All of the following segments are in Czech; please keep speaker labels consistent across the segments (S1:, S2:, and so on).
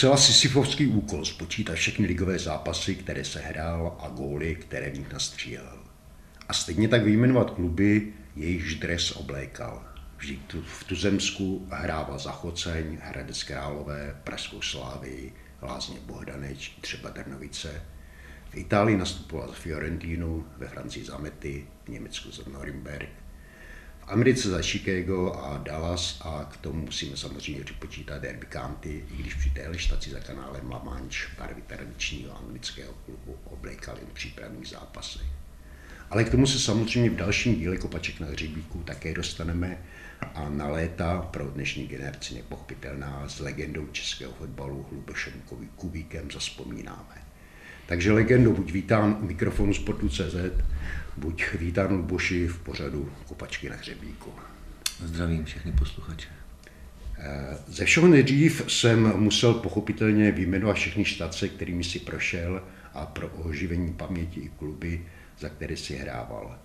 S1: Docela sisyfovský úkol spočítat všechny ligové zápasy, které se hrál a góly, které v nich nastřílel. A stejně tak vyjmenovat kluby, jejichž dres oblékal. Vždyť tu, v Tuzemsku hrával za Choceň, Hradec Králové, Pražskou Slávy, Lázně Bohdaneč, třeba Trnovice. V Itálii nastupoval za Fiorentinu, ve Francii za Mety, v Německu za Norimberg, Americe za Chicago a Dallas a k tomu musíme samozřejmě připočítat Derby County, i když při téhle štaci za kanálem La Manche barvy tradičního anglického klubu oblékali v přípravných zápasech. Ale k tomu se samozřejmě v dalším díle Kopaček na hřebíku také dostaneme a na léta pro dnešní generaci nepochopitelná s legendou českého fotbalu Hlubošem Kubíkem zaspomínáme. Takže legendou buď vítám u mikrofonu Sportu.cz, buď vítán Luboši v pořadu Kopačky na hřebíku.
S2: Zdravím všechny posluchače.
S1: Eh, ze všeho nejdřív jsem musel pochopitelně vyjmenovat všechny štace, kterými si prošel a pro oživení paměti i kluby, za které si hrával.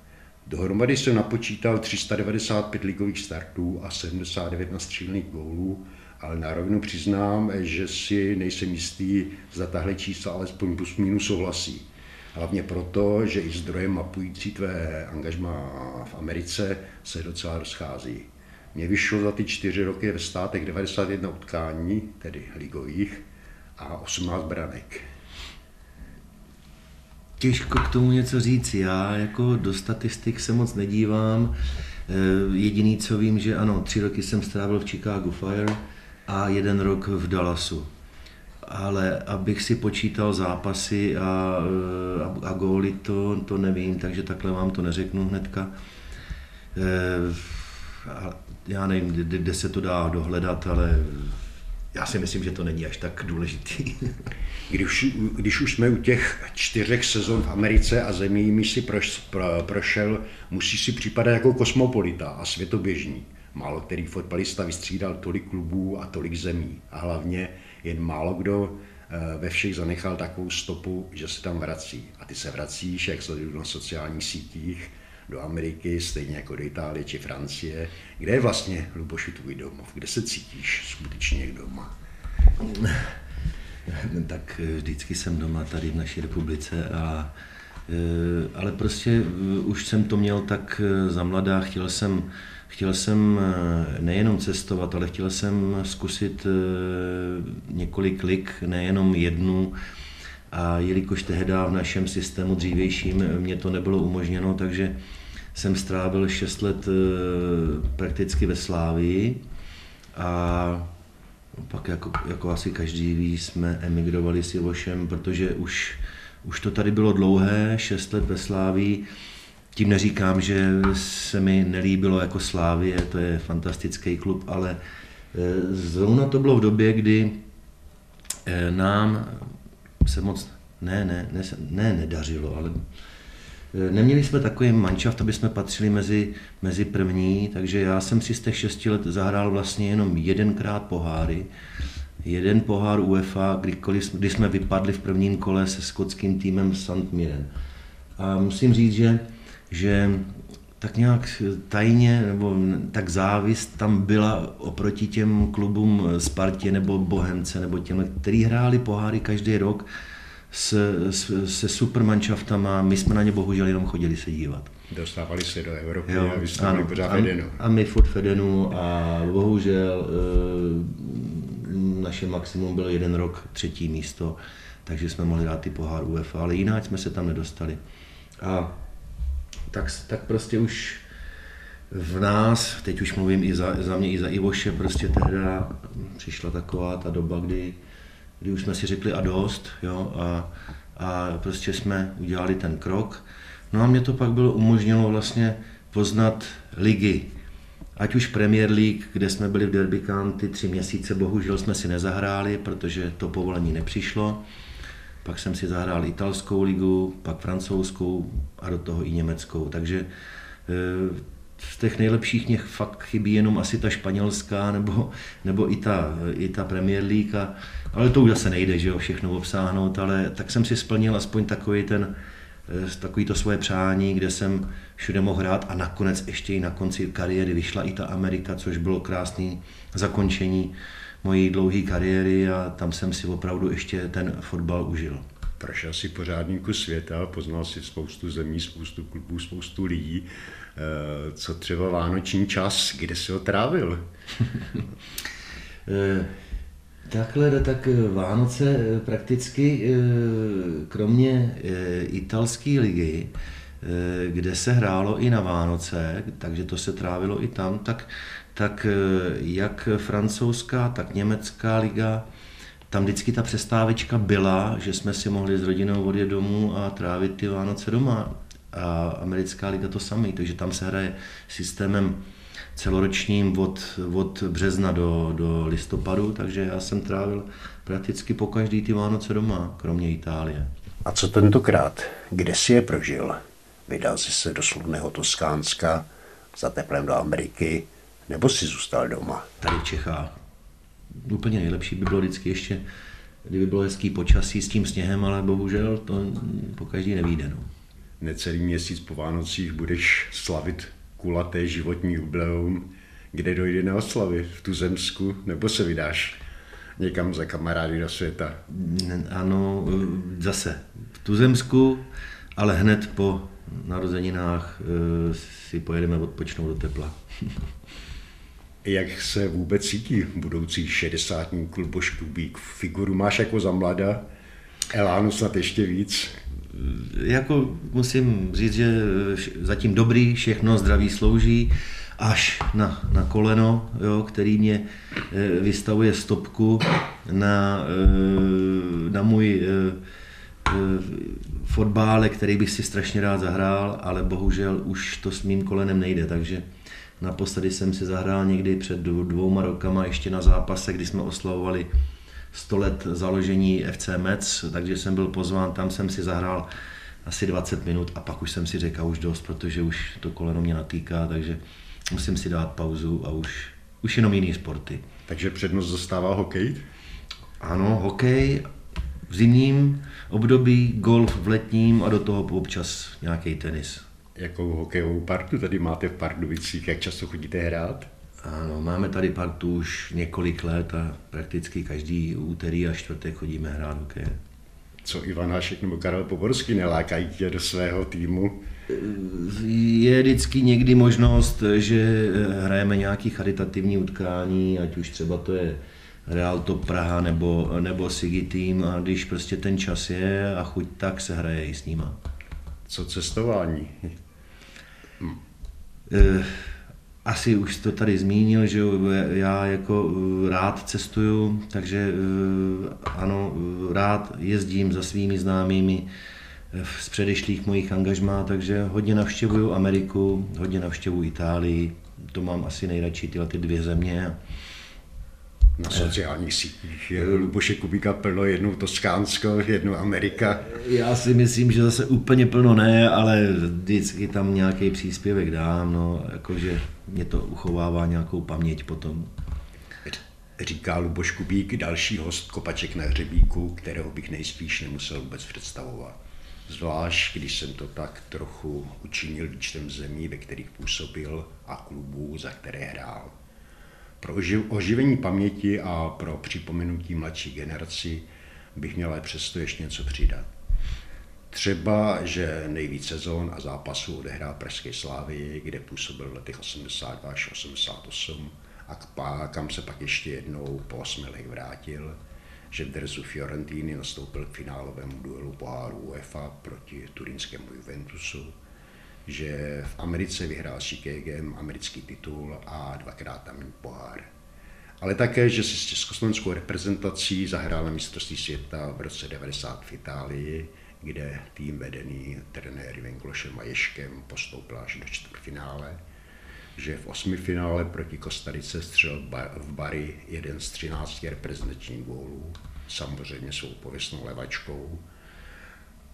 S1: Dohromady jsem napočítal 395 ligových startů a 79 nastřílených gólů, ale na rovinu přiznám, že si nejsem jistý, za tahle čísla alespoň plus minus souhlasí. Hlavně proto, že i zdroje mapující tvé angažma v Americe se docela rozchází. Mně vyšlo za ty čtyři roky ve státech 91 utkání, tedy ligových, a 18 branek.
S2: Těžko k tomu něco říct. Já jako do statistik se moc nedívám. Eh, jediný, co vím, že ano, tři roky jsem strávil v Chicago Fire a jeden rok v Dallasu ale abych si počítal zápasy a, a, a góly, to, to nevím, takže takhle vám to neřeknu hnedka. E, já nevím, kde se to dá dohledat, ale já si myslím, že to není až tak důležitý.
S1: Když, když už jsme u těch čtyřech sezon v Americe a zemí si proš, pro, prošel, musí si připadat jako kosmopolita a světoběžný. Málo který fotbalista vystřídal tolik klubů a tolik zemí. A hlavně jen málo kdo eh, ve všech zanechal takovou stopu, že se tam vrací. A ty se vracíš, jak sleduju na sociálních sítích, do Ameriky, stejně jako do Itálie či Francie. Kde je vlastně, Luboši, tvůj domov? Kde se cítíš skutečně doma?
S2: tak eh, vždycky jsem doma tady v naší republice a eh, ale prostě už jsem to měl tak za mladá, chtěl jsem Chtěl jsem eh, nejenom cestovat, ale chtěl jsem zkusit eh, několik lik, nejenom jednu. A jelikož tehdy v našem systému dřívějším mě to nebylo umožněno, takže jsem strávil 6 let eh, prakticky ve Slávii a pak jako, jako asi každý ví, jsme emigrovali s Ivošem, protože už, už to tady bylo dlouhé, 6 let ve Slávii tím neříkám, že se mi nelíbilo jako Slávie, to je fantastický klub, ale e, zrovna to bylo v době, kdy e, nám se moc, ne, ne, ne, ne nedařilo, ale e, neměli jsme takový manšaft, aby jsme patřili mezi, mezi první, takže já jsem si z těch šesti let zahrál vlastně jenom jedenkrát poháry, jeden pohár UEFA, kdykoliv, když jsme vypadli v prvním kole se skotským týmem St. Mirren. A musím říct, že že tak nějak tajně, nebo tak závist tam byla oproti těm klubům Spartě nebo Bohemce, nebo těm, který hráli poháry každý rok se, se supermanšaftama, my jsme na ně bohužel jenom chodili se dívat.
S1: Dostávali se do Evropy jo, a vy jste ano, pořád a, Edenu.
S2: A my furt v Edenu a bohužel e, naše maximum bylo jeden rok třetí místo, takže jsme mohli dát ty pohár UEFA, ale jinak jsme se tam nedostali. A tak, tak prostě už v nás, teď už mluvím i za, za mě, i za Ivoše, prostě tehda přišla taková ta doba, kdy, kdy už jsme si řekli a dost, jo, a, a prostě jsme udělali ten krok. No a mě to pak bylo umožnilo vlastně poznat ligy. ať už Premier League, kde jsme byli v Derby County tři měsíce, bohužel jsme si nezahráli, protože to povolení nepřišlo. Pak jsem si zahrál italskou ligu, pak francouzskou a do toho i německou. Takže eh, z těch nejlepších mě fakt chybí jenom asi ta španělská nebo, nebo i, ta, i ta Premier League. A, ale to už zase nejde, že jo, všechno obsáhnout, ale tak jsem si splnil aspoň takový ten, eh, takový to svoje přání, kde jsem všude mohl hrát a nakonec ještě i na konci kariéry vyšla i ta Amerika, což bylo krásné zakončení mojí dlouhé kariéry a tam jsem si opravdu ještě ten fotbal užil.
S1: Prošel si pořádníku světa, poznal si spoustu zemí, spoustu klubů, spoustu lidí. Eh, co třeba vánoční čas, kde jsi ho trávil?
S2: Eh, takhle, tak eh, Vánoce prakticky, kromě italské ligy, kde se hrálo i na Vánoce, takže to se trávilo i tam, tak, tak jak francouzská, tak německá liga, tam vždycky ta přestávečka byla, že jsme si mohli s rodinou odjet domů a trávit ty Vánoce doma a americká liga to samý, takže tam se hraje systémem celoročním od, od března do, do listopadu, takže já jsem trávil prakticky po každý ty Vánoce doma, kromě Itálie.
S1: A co tentokrát? Kde si je prožil? Vydal jsi se do slunného Toskánska, za teplem do Ameriky, nebo si zůstal doma?
S2: Tady v Čechách. Úplně nejlepší by bylo vždycky ještě, kdyby bylo hezký počasí s tím sněhem, ale bohužel to po každý nevíde. No
S1: necelý měsíc po Vánocích budeš slavit kulaté životní jubileum, kde dojde na oslavy v Tuzemsku, nebo se vydáš někam za kamarády do světa?
S2: Ano, zase v Tuzemsku, ale hned po narozeninách eh, si pojedeme odpočnout do tepla.
S1: Jak se vůbec cítí budoucí šedesátní kluboš Kubík? Figuru máš jako za mlada, elánu snad ještě víc
S2: jako musím říct, že zatím dobrý, všechno zdraví slouží, až na, na koleno, jo, který mě eh, vystavuje stopku na, eh, na můj eh, fotbále, který bych si strašně rád zahrál, ale bohužel už to s mým kolenem nejde, takže naposledy jsem si zahrál někdy před dvouma rokama ještě na zápase, kdy jsme oslavovali 100 let založení FC Metz, takže jsem byl pozván, tam jsem si zahrál asi 20 minut a pak už jsem si řekl, už dost, protože už to koleno mě natýká, takže musím si dát pauzu a už, už jenom jiný sporty.
S1: Takže přednost zastává hokej?
S2: Ano, hokej v zimním období, golf v letním a do toho občas nějaký tenis.
S1: Jakou hokejovou partu tady máte v Pardubicích? Jak často chodíte hrát?
S2: Ano, máme tady partu už několik let a prakticky každý úterý a čtvrtek chodíme hrát hokej.
S1: Co Ivan Hašek nebo Karel Poborský nelákají tě do svého týmu?
S2: Je vždycky někdy možnost, že hrajeme nějaký charitativní utkání, ať už třeba to je Real Top Praha nebo, nebo Sigi tým a když prostě ten čas je a chuť, tak se hraje i s nima.
S1: Co cestování?
S2: Hm asi už to tady zmínil, že já jako eh, rád cestuju, takže eh, ano, eh, rád jezdím za svými známými z předešlých mojich angažmá, takže hodně navštěvuju Ameriku, hodně navštěvuju Itálii, to mám asi nejradši tyhle ty dvě země
S1: na sociálních sítích je Luboše Kubíka plno, jednou Toskánsko, jednou Amerika.
S2: Já si myslím, že zase úplně plno ne, ale vždycky tam nějaký příspěvek dám, no, jakože mě to uchovává nějakou paměť potom.
S1: Říká Luboš Kubík, další host kopaček na hřebíku, kterého bych nejspíš nemusel vůbec představovat. Zvlášť, když jsem to tak trochu učinil výčtem zemí, ve kterých působil a klubů, za které hrál. Pro oživení paměti a pro připomenutí mladší generaci bych měl ale přesto ještě něco přidat. Třeba, že nejvíc sezón a zápasů odehrál Pražské Slávy, kde působil v letech 82 až 88 a kam se pak ještě jednou po osmi letech vrátil, že v Drzu Fiorentiny nastoupil k finálovému duelu poháru UEFA proti turinskému Juventusu, že v Americe vyhrál s Chicagem americký titul a dvakrát tam pohár. Ale také, že si s československou reprezentací zahrál na mistrovství světa v roce 90 v Itálii, kde tým vedený trenéry Venglošem a Ješkem postoupil až do čtvrtfinále, že v osmi finále proti Kostarice střel v Bari jeden z 13 reprezentačních gólů, samozřejmě svou pověstnou levačkou,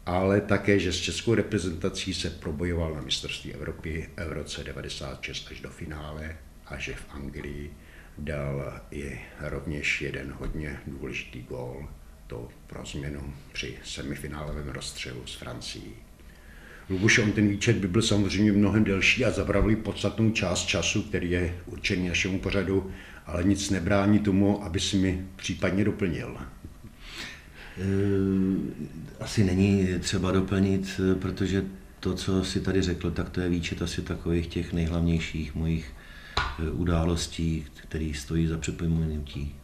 S1: ale také, že s českou reprezentací se probojoval na mistrovství Evropy v roce 96 až do finále a že v Anglii dal i rovněž jeden hodně důležitý gól, to pro změnu při semifinálovém rozstřelu s Francií. Lubuš, on ten výčet by byl samozřejmě mnohem delší a zabral podstatnou část času, který je určený našemu pořadu, ale nic nebrání tomu, aby si mi případně doplnil.
S2: Eh, asi není třeba doplnit, protože to, co si tady řekl, tak to je výčet asi takových těch nejhlavnějších mojich eh, událostí, který stojí za připomenutí.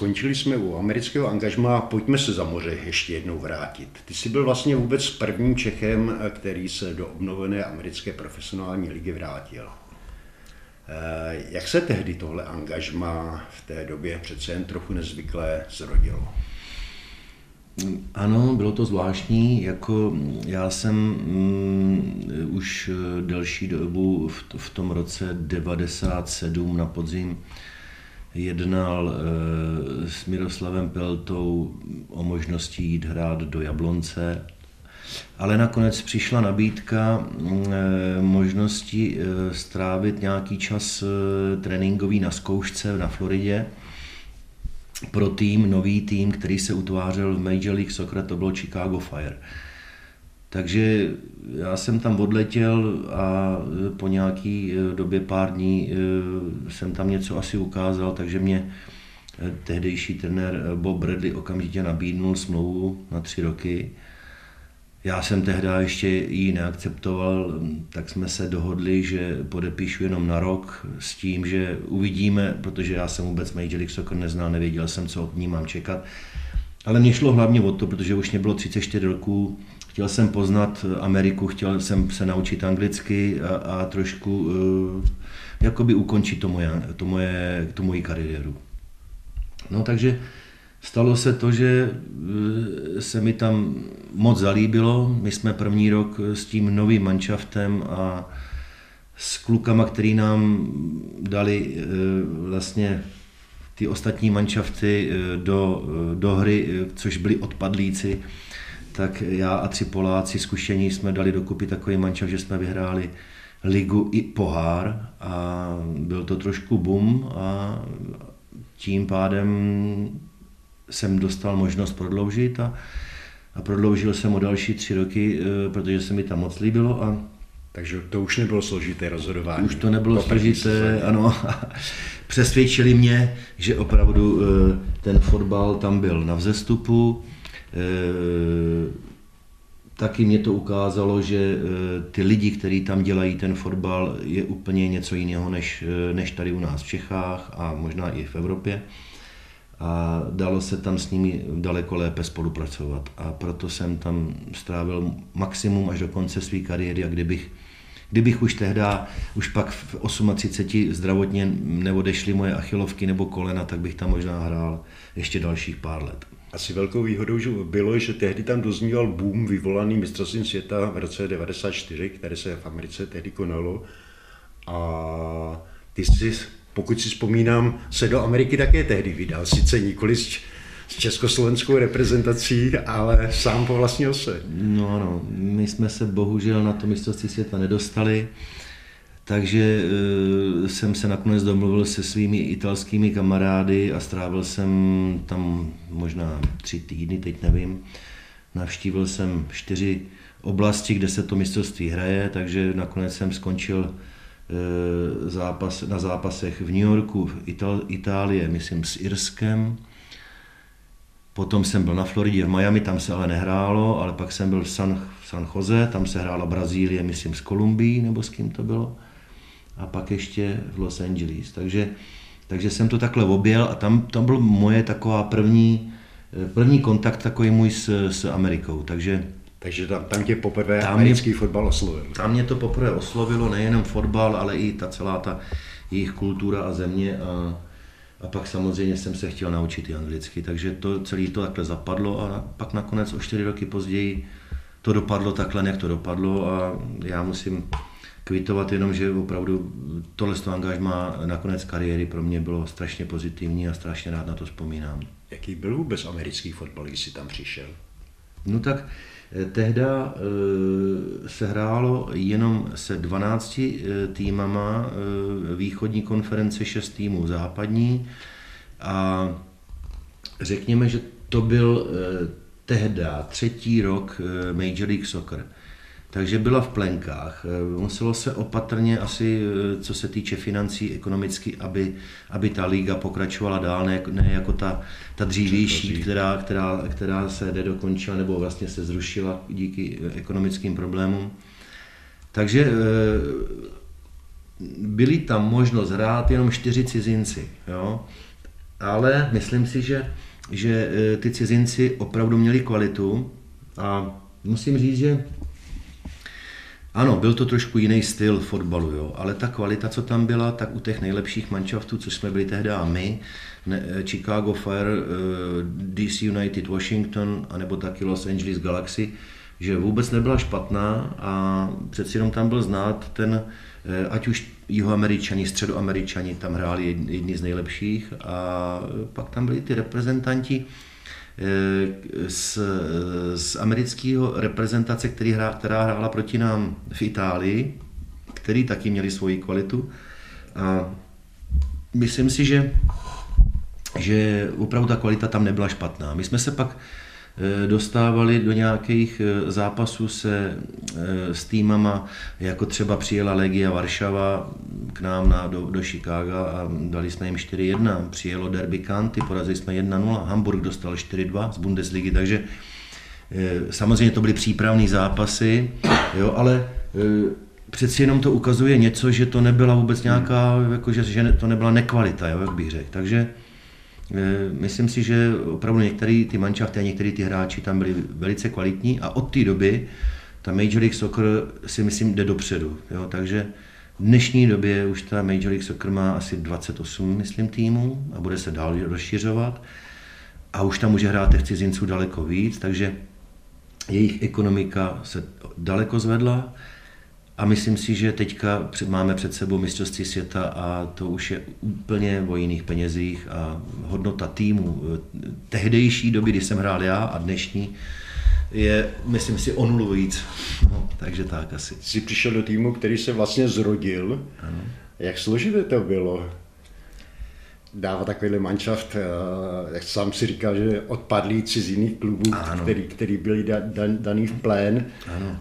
S1: Skončili jsme u amerického angažma, pojďme se za moře ještě jednou vrátit. Ty jsi byl vlastně vůbec prvním Čechem, který se do obnovené americké profesionální ligy vrátil. Eh, jak se tehdy tohle angažma v té době přece jen trochu nezvyklé zrodilo?
S2: Ano, bylo to zvláštní, jako já jsem mm, už delší dobu v, v tom roce 97 na podzim jednal eh, s Miroslavem Peltou o možnosti jít hrát do Jablonce, ale nakonec přišla nabídka eh, možnosti eh, strávit nějaký čas tréninkový na zkoušce na Floridě pro tým, nový tým, který se utvářel v Major League Soccer, to bylo Chicago Fire. Takže já jsem tam odletěl a po nějaký e, době pár dní e, jsem tam něco asi ukázal, takže mě e, tehdejší trenér Bob Bradley okamžitě nabídnul smlouvu na tři roky. Já jsem tehdy ještě ji neakceptoval, tak jsme se dohodli, že podepíšu jenom na rok s tím, že uvidíme, protože já jsem vůbec Major League Soccer neznal, nevěděl jsem, co od ní mám čekat. Ale mě šlo hlavně o to, protože už mě bylo 34 roků, chtěl jsem poznat Ameriku, chtěl jsem se naučit anglicky a, a trošku uh, jakoby ukončit to moje, to moje, tu moji kariéru. No takže stalo se to, že uh, se mi tam moc zalíbilo. My jsme první rok s tím novým manšaftem a s klukama, který nám dali vlastně ty ostatní manšafty do, do hry, což byli odpadlíci, tak já a tři Poláci zkušení jsme dali dokupy takový mančel, že jsme vyhráli ligu i pohár a byl to trošku boom a tím pádem jsem dostal možnost prodloužit a, a prodloužil jsem o další tři roky, eh, protože se mi tam moc líbilo a
S1: takže to už nebylo složité rozhodování.
S2: Už to nebylo složité, ano. Přesvědčili mě, že opravdu eh, ten fotbal tam byl na vzestupu, taky mě to ukázalo, že eh, ty lidi, kteří tam dělají ten fotbal, je úplně něco jiného než, eh, než tady u nás v Čechách a možná i v Evropě. A dalo se tam s nimi daleko lépe spolupracovat. A proto jsem tam strávil maximum až do konce své kariéry a kdybych Kdybych už tehdy, už pak v 38 zdravotně neodešly moje achilovky nebo kolena, tak bych tam možná hrál ještě dalších pár let.
S1: Asi velkou výhodou že bylo, že tehdy tam dozníval boom vyvolaný mistrovstvím světa v roce 94, které se v Americe tehdy konalo. A ty si, pokud si vzpomínám, se do Ameriky také tehdy vydal. Sice nikoli s, s československou reprezentací, ale sám po vlastní ose.
S2: No ano, my jsme se bohužel na to mistrovství světa nedostali. Takže uh, jsem se nakonec domluvil se svými italskými kamarády a strávil jsem tam možná tři týdny, teď nevím. Navštívil jsem čtyři oblasti, kde se to mistrovství hraje, takže nakonec jsem skončil uh, zápas, na zápasech v New Yorku, Ital, Itálie, myslím s Irskem. Potom jsem byl na Floridě v Miami, tam se ale nehrálo, ale pak jsem byl v San, v San Jose, tam se hrála Brazílie, myslím s Kolumbií, nebo s kým to bylo a pak ještě v Los Angeles. Takže, takže jsem to takhle objel a tam, tam byl moje taková první, eh, první kontakt takový můj s, s Amerikou. Takže,
S1: takže tam, tam tě poprvé tam americký mě, fotbal oslovil.
S2: Tam mě to poprvé oslovilo, nejenom fotbal, ale i ta celá ta jejich kultura a země a, a pak samozřejmě jsem se chtěl naučit i anglicky, takže to celé to takhle zapadlo a pak nakonec o čtyři roky později to dopadlo takhle, jak to dopadlo a já musím kvitovat jenom, že opravdu tohle to angažma nakonec kariéry pro mě bylo strašně pozitivní a strašně rád na to vzpomínám.
S1: Jaký byl vůbec americký fotbal, když jsi tam přišel?
S2: No tak eh, tehda eh, se hrálo jenom se 12 eh, týmama východní konference, 6 týmů západní a řekněme, že to byl tehda třetí rok Major League Soccer. Takže byla v plenkách. Muselo se opatrně asi, co se týče financí, ekonomicky, aby, aby ta liga pokračovala dál, ne, ne jako ta, ta dřívější, která, která, která se nedokončila nebo vlastně se zrušila díky ekonomickým problémům. Takže eh, byli tam možnost hrát jenom čtyři cizinci. Jo? Ale myslím si, že, že eh, ty cizinci opravdu měli kvalitu a musím říct, že ano, byl to trošku jiný styl fotbalu, jo, ale ta kvalita, co tam byla, tak u těch nejlepších manšaftů, co jsme byli tehdy a my, ne, Chicago Fire, eh, DC United Washington, anebo taky Los Angeles Galaxy, že vůbec nebyla špatná a přeci jenom tam byl znát ten, eh, ať už jihoameričani, středoameričani tam hráli jedni z nejlepších a pak tam byli ty reprezentanti, z, z amerického reprezentace, který hra, která hrála proti nám v Itálii, který taky měli svoji kvalitu. A myslím si, že, že opravdu ta kvalita tam nebyla špatná. My jsme se pak dostávali do nějakých eh, zápasů se eh, s týmama, jako třeba přijela Legia Varšava k nám na, do, do Chicago a dali jsme jim 4-1. Přijelo Derby County, porazili jsme 1-0, Hamburg dostal 4-2 z Bundesligy, takže samozřejmě to byly přípravné zápasy, jo, ale přeci jenom to ukazuje něco, že to nebyla vůbec nějaká, jako, že, že to nebyla nekvalita, jo, jak bych řekl. Takže Eh, myslím si, že opravdu některé ty manšafty a některé ty hráči tam byli velice kvalitní a od té doby ta Major League Soccer si myslím jde dopředu. Jo? Takže v dnešní době už ta Major League Soccer má asi 28, myslím, týmů a bude se dál rozšiřovat. A už tam může hrát těch cizinců daleko víc, takže jejich ekonomika se daleko zvedla a myslím si, že teďka máme před sebou mistrovství světa a to už je úplně o jiných penězích a hodnota týmu tehdejší doby, kdy jsem hrál já a dnešní, je, myslím si, o nulu víc. No, takže tak asi.
S1: Jsi přišel do týmu, který se vlastně zrodil. Ano. Jak složité to bylo? Dává takovýhle manšaft, eh, jak sám si říkal, že odpadlíci z jiných klubů, ano. který, který byli da, da, daný v plén. Ano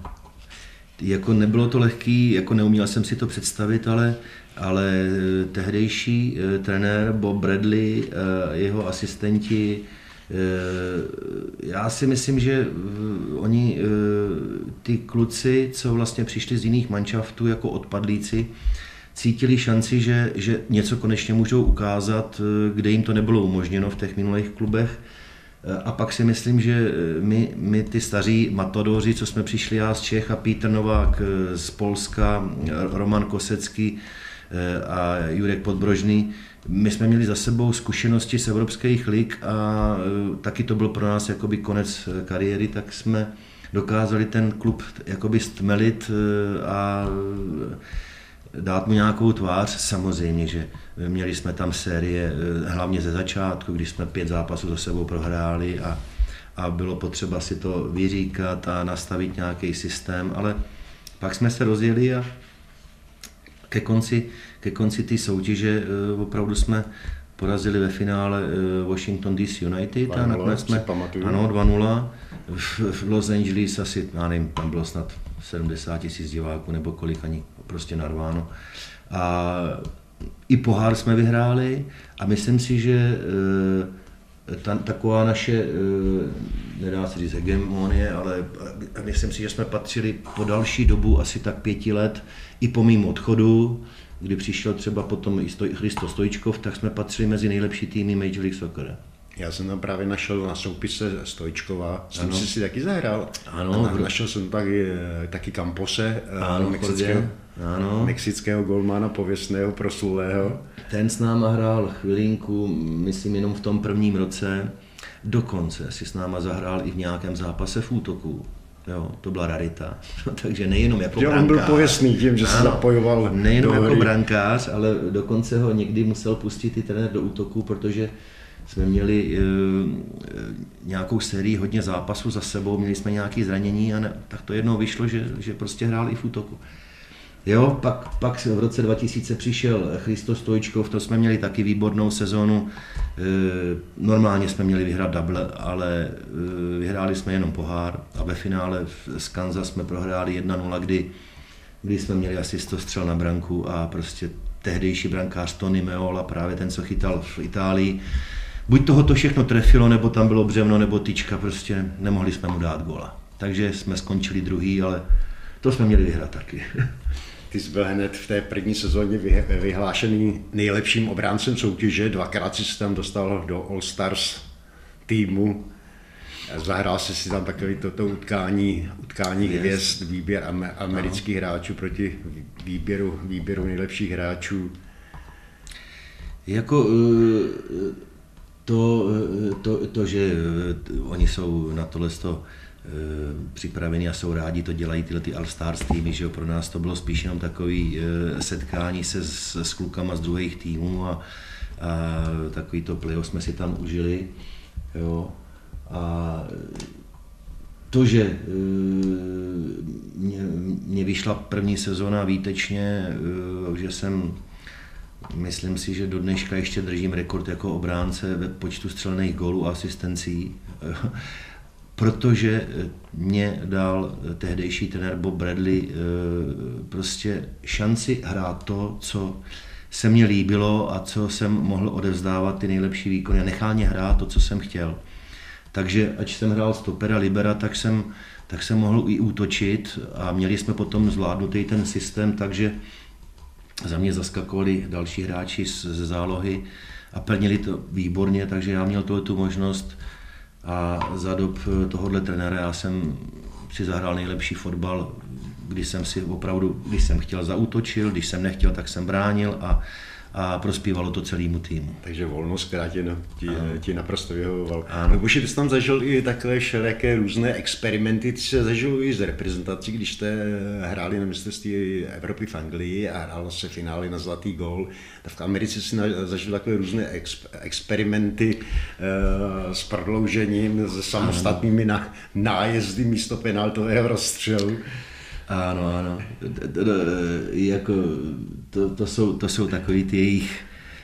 S2: jako nebylo to lehký, jako neuměl jsem si to představit, ale, ale eh, tehdejší eh, trenér Bob Bradley, eh, jeho asistenti, já si myslím, že oni, ty kluci, co vlastně přišli z jiných manšaftů jako odpadlíci, cítili šanci, že, že něco konečně můžou ukázat, kde jim to nebylo umožněno v těch minulých klubech a pak si myslím, že eh, my, my ty staří matadoři, co jsme přišli já z Čech a Pítr Novák eh, z Polska, Roman Kosecký a Jurek Podbrožný, my jsme měli za sebou zkušenosti z evropských lig a taky to byl pro nás jakoby konec kariéry, tak jsme dokázali ten klub jakoby stmelit a dát mu nějakou tvář. Samozřejmě, že měli jsme tam série, eh, hlavně ze začátku, když jsme pět zápasů za sebou prohráli a, a bylo potřeba si to vyříkat a nastavit nějaký systém, ale pak jsme se rozjeli a ke konci, ke konci té soutěže eh, opravdu jsme porazili ve finále eh, Washington DC United a nakonec jsme, ano, 2-0, v Los Angeles asi, já nevím, tam bylo snad 70 tisíc diváků nebo kolik ani prostě narváno. A i pohár jsme vyhráli a myslím si, že eh, ta, taková naše, eh, nedá se říct hegemonie, ale myslím si, že jsme patřili po další dobu, asi tak pěti let, i po mým odchodu, kdy přišel třeba potom i Stoj, Christo Stojčkov, tak jsme patřili mezi nejlepší týmy Major League Soccer.
S1: Já jsem tam právě našel na soupise Stojčkova, jsem si si taky zahrál. Ano. A našel jsem taky, eh, taky Campose, eh, ano, mexického, ano. mexického golmana pověstného, proslulého.
S2: Ten s náma hrál chvilinku, myslím jenom v tom prvním roce. Dokonce si s náma zahrál i v nějakém zápase v útoku. Jo, to byla rarita. Takže nejenom jako
S1: že
S2: brankář.
S1: on byl pověstný tím, že se zapojoval
S2: Nejenom do jako brankář, ale dokonce ho někdy musel pustit i trenér do útoku, protože jsme měli e, nějakou sérii hodně zápasů za sebou, měli jsme nějaké zranění a ne, tak to jednou vyšlo, že, že prostě hrál i v útoku. Jo, pak, pak v roce 2000 přišel Christo Stojčkov, to jsme měli taky výbornou sezónu. E, normálně jsme měli vyhrát double, ale e, vyhráli jsme jenom pohár a ve finále z Kansas jsme prohráli 1-0, kdy, kdy jsme měli asi 100 střel na branku a prostě tehdejší brankář Tony Meola, právě ten, co chytal v Itálii, buď toho to všechno trefilo, nebo tam bylo břevno, nebo tyčka, prostě nemohli jsme mu dát gola. Takže jsme skončili druhý, ale to jsme měli vyhrát taky.
S1: Ty jsi byl hned v té první sezóně vyhlášený nejlepším obráncem soutěže, dvakrát jsi tam dostal do All Stars týmu. Zahrál jsi si tam takový toto utkání, utkání yes. hvězd, výběr amerických no. hráčů proti výběru, výběru nejlepších hráčů.
S2: Jako eh, to, eh, to, to, že eh, oni jsou na tohle Eh, připraveni a jsou rádi, to dělají tyhle ty All-Stars týmy, že jo, pro nás to bylo spíš jenom takový eh, setkání se s, s klukama z druhých týmů a, a takový to playoff jsme si tam užili, jo, a to, že eh, mě, mě vyšla první sezóna výtečně, že jsem Myslím si, že do dneška ještě držím rekord jako obránce ve počtu střelených gólů a asistencí protože eh, mě dal eh, tehdejší trenér Bob Bradley eh, prostě šanci hrát to, co se mně líbilo a co jsem mohl odevzdávat ty nejlepší výkony a nechal mě hrát to, co jsem chtěl. Takže ať jsem hrál stopera, libera, tak jsem, tak jsem mohl i útočit a měli jsme potom zvládnutý ten systém, takže za mě zaskakovali další hráči ze zálohy a plnili to výborně, takže já měl tu možnost a za dob tohohle trenéra já jsem si zahrál nejlepší fotbal, když jsem si opravdu, když jsem chtěl, zautočil, když jsem nechtěl, tak jsem bránil a a prospívalo to celému týmu.
S1: Takže volnost, která ti, ti, ti naprosto vyhovoval. Boši, ty jsi tam zažil i takové všelijaké různé experimenty, ty jsi zažil i z reprezentací, když jste hráli na mistrovství Evropy v Anglii a hrálo se finále na zlatý gol. Tak v Americe si zažil takové různé ex, experimenty uh, s prodloužením, se samostatnými na, nájezdy místo penaltového rozstřelu.
S2: Ano, ano. Jako, to, to, jsou, to jsou takové ty jejich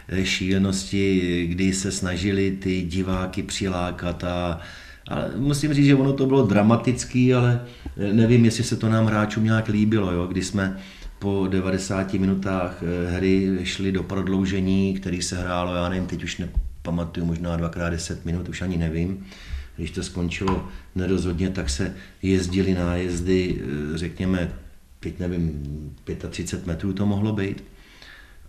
S2: eh, šílenosti, kdy se snažili ty diváky přilákat a, ale musím říct, že ono to bylo dramatický, ale nevím, jestli se to nám hráčům nějak líbilo, jo? když jsme po 90 minutách eh, hry šli do prodloužení, který se hrálo, já nevím, teď už nepamatuju, možná dvakrát 10 minut, už ani nevím když to skončilo nerozhodně, tak se jezdili nájezdy, eh, řekněme, teď nevím, 35 metrů to mohlo být.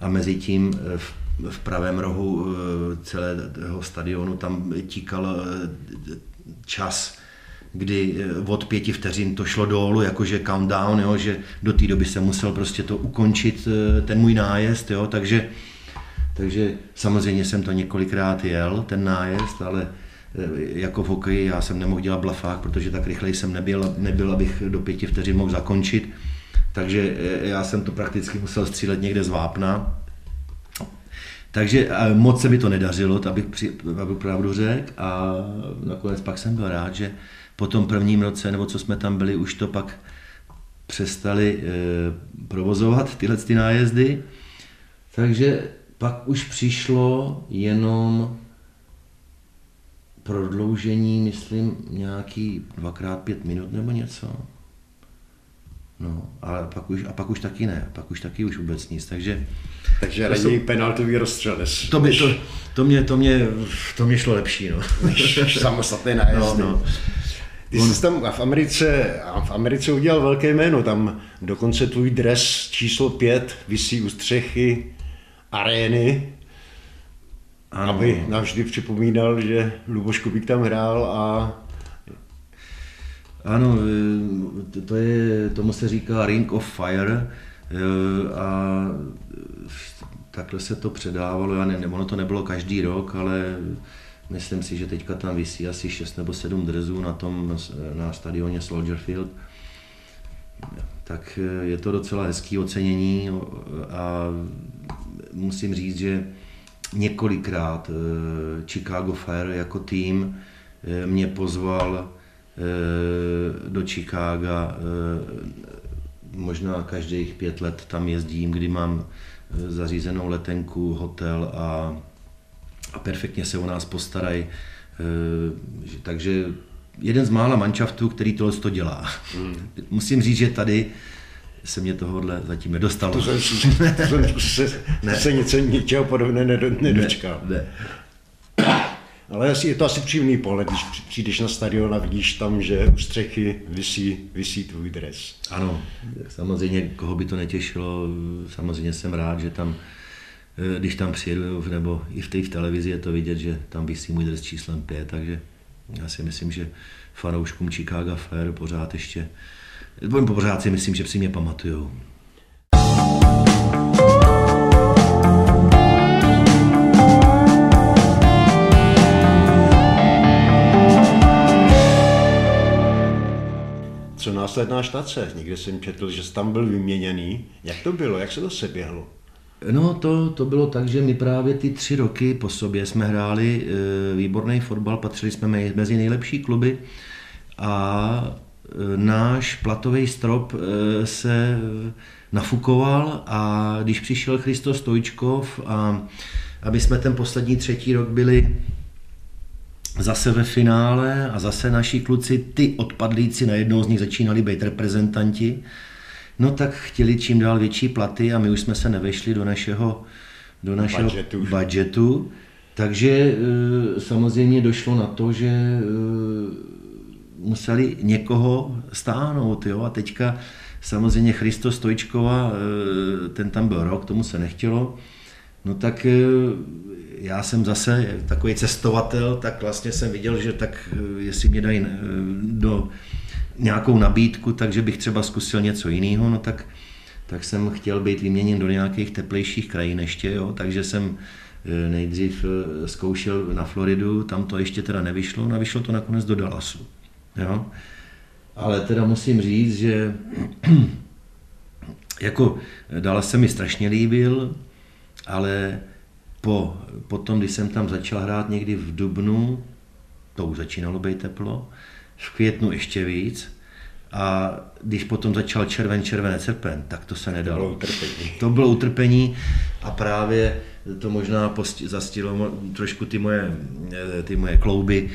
S2: A mezi tím eh, v, v pravém rohu eh, celého stadionu tam tíkal čas, kdy od pěti vteřin to šlo dolů, jakože countdown, jo, že do té doby se musel prostě to ukončit, ten můj nájezd, jo, takže, takže samozřejmě jsem to několikrát jel, ten nájezd, ale jako v hokeji já jsem nemohl dělat blafák, protože tak rychleji jsem nebyl, nebyl abych do pěti vteřin mohl zakončit. Takže eh, já jsem to prakticky musel střílet někde z vápna. Takže eh, moc se mi to nedařilo, abych, při, abych pravdu řekl. A nakonec pak jsem byl rád, že po tom prvním roce, nebo co jsme tam byli, už to pak přestali e, provozovat tyhle ty nájezdy. Takže pak už přišlo jenom prodloužení, myslím, nějaký dvakrát pět minut nebo něco. No, ale pak už, a pak už taky ne, pak už taky už vůbec nic, takže...
S1: Takže raději jsou... penaltový rozstřel.
S2: To, by, to, to, mě, to, mě, to mě šlo lepší, no.
S1: samostatné nájezdy. No, no. Ty jsi tam v Americe, v Americe udělal velké jméno, tam dokonce tvůj dres číslo pět visí u střechy arény ano. aby navždy připomínal, že Luboš Kubík tam hrál a
S2: ano, to je, tomu se říká Ring of Fire a takhle se to předávalo, já ne, ono to nebylo každý rok, ale myslím si, že teďka tam vysí asi 6 nebo 7 drezů na tom, na stadioně Soldier Field. Tak je to docela hezký ocenění a musím říct, že několikrát eh, Chicago Fire jako tým eh, mě pozval eh, do Chicaga. Možná každých pět let tam jezdím, kdy mám zařízenou letenku, hotel a, a perfektně se o nás postarají. Takže jeden z mála manšaftů, který tohle to dělá. Mm. Musím říct, že tady se mě tohohle zatím nedostalo. To jsem,
S1: to jsem se, ne. se něco, ničeho podobného nedočkal. Ne, ne. Ale je to asi příjemný pohled, když přijdeš na stadion a vidíš tam, že u střechy visí, visí tvůj dres.
S2: Ano, samozřejmě, koho by to netěšilo, samozřejmě jsem rád, že tam, eh, když tam přijedu, nebo i v té v televizi je to vidět, že tam visí můj dres číslem 5, takže já si myslím, že fanouškům Chicago Fair pořád ještě Pořád si myslím, že si mě pamatujou.
S1: Co následná štace? Někde jsem četl, že jsi tam byl vyměněný. Jak to bylo? Jak se to seběhlo?
S2: No, to, to bylo tak, že my právě ty tři roky po sobě jsme hráli e, výborný fotbal, patřili jsme mezi nejlepší kluby a náš platový strop eh, se nafukoval a když přišel Christo Stojčkov a aby jsme ten poslední třetí rok byli zase ve finále a zase naši kluci, ty odpadlíci, najednou z nich začínali být reprezentanti, no tak chtěli čím dál větší platy a my už jsme se nevešli do našeho, do našeho budgetu. budgetu. Takže eh, samozřejmě došlo na to, že eh, museli někoho stáhnout. Jo? A teďka samozřejmě Christo Stojčkova, eh, ten tam byl rok, tomu se nechtělo. No tak eh, já jsem zase takový cestovatel, tak vlastně jsem viděl, že tak eh, jestli mě dají do nějakou nabídku, takže bych třeba zkusil něco jiného, no tak, tak jsem chtěl být vyměněn do nějakých teplejších krajin ještě, jo? takže jsem nejdřív zkoušel na Floridu, tam to ještě teda nevyšlo, no vyšlo to nakonec do Dallasu. Jo? Ale teda musím říct, že jako dále se mi strašně líbil, ale po, potom, když jsem tam začal hrát někdy v Dubnu, to už začínalo být teplo, v květnu ještě víc, a když potom začal červen, červené srpen, tak to se nedalo. To bylo utrpení. To bylo utrpení a právě to možná zastilo trošku ty moje, ty moje klouby,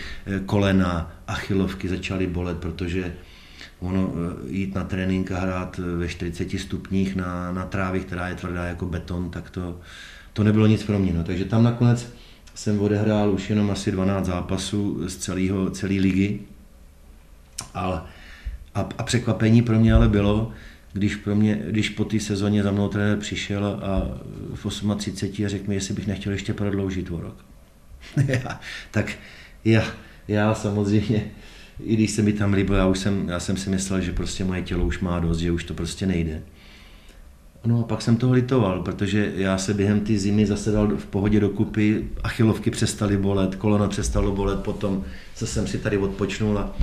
S2: kolena, achilovky začaly bolet, protože ono eh, jít na trénink a hrát ve 40 stupních na, na trávě, která je tvrdá jako beton, tak to, to nebylo nic pro mě. No. Takže tam nakonec jsem odehrál už jenom asi 12 zápasů z celého, celé ligy. Ale, a, a překvapení pro mě ale bylo, když, pro mě, když po té sezóně za mnou trenér přišel a v 38 a řekl mi, jestli bych nechtěl ještě prodloužit o rok. tak já, já samozřejmě, i když se mi tam líbilo, já, už jsem, já jsem si myslel, že prostě moje tělo už má dost, že už to prostě nejde. No a pak jsem toho litoval, protože já se během té zimy zase dal v pohodě dokupy, achilovky přestaly bolet, kolona přestalo bolet, potom se jsem si tady odpočnul a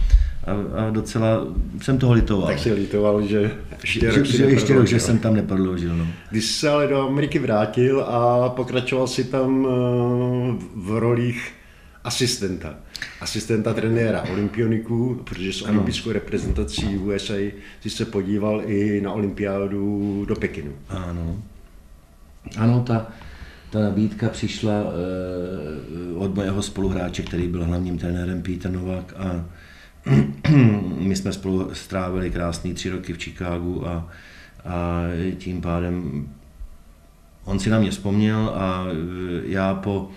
S2: a, a docela jsem toho litoval.
S1: Tak si litoval, že
S2: ještě rok, že, ještě rok, že jsem tam neprodloužil. No.
S1: Když se ale do Ameriky vrátil a pokračoval si tam eh, v rolích asistenta. Asistenta trenéra olympioniků, protože s olympijskou reprezentací USA jsi se podíval i na olympiádu do Pekinu.
S2: Ano. Ano, ta, ta nabídka přišla uh, od mého spoluhráče, který byl hlavním trenérem Peter Novak a My jsme spolu strávili krásný tři roky v Chicagu a, a tím pádem on si na mě vzpomněl a já po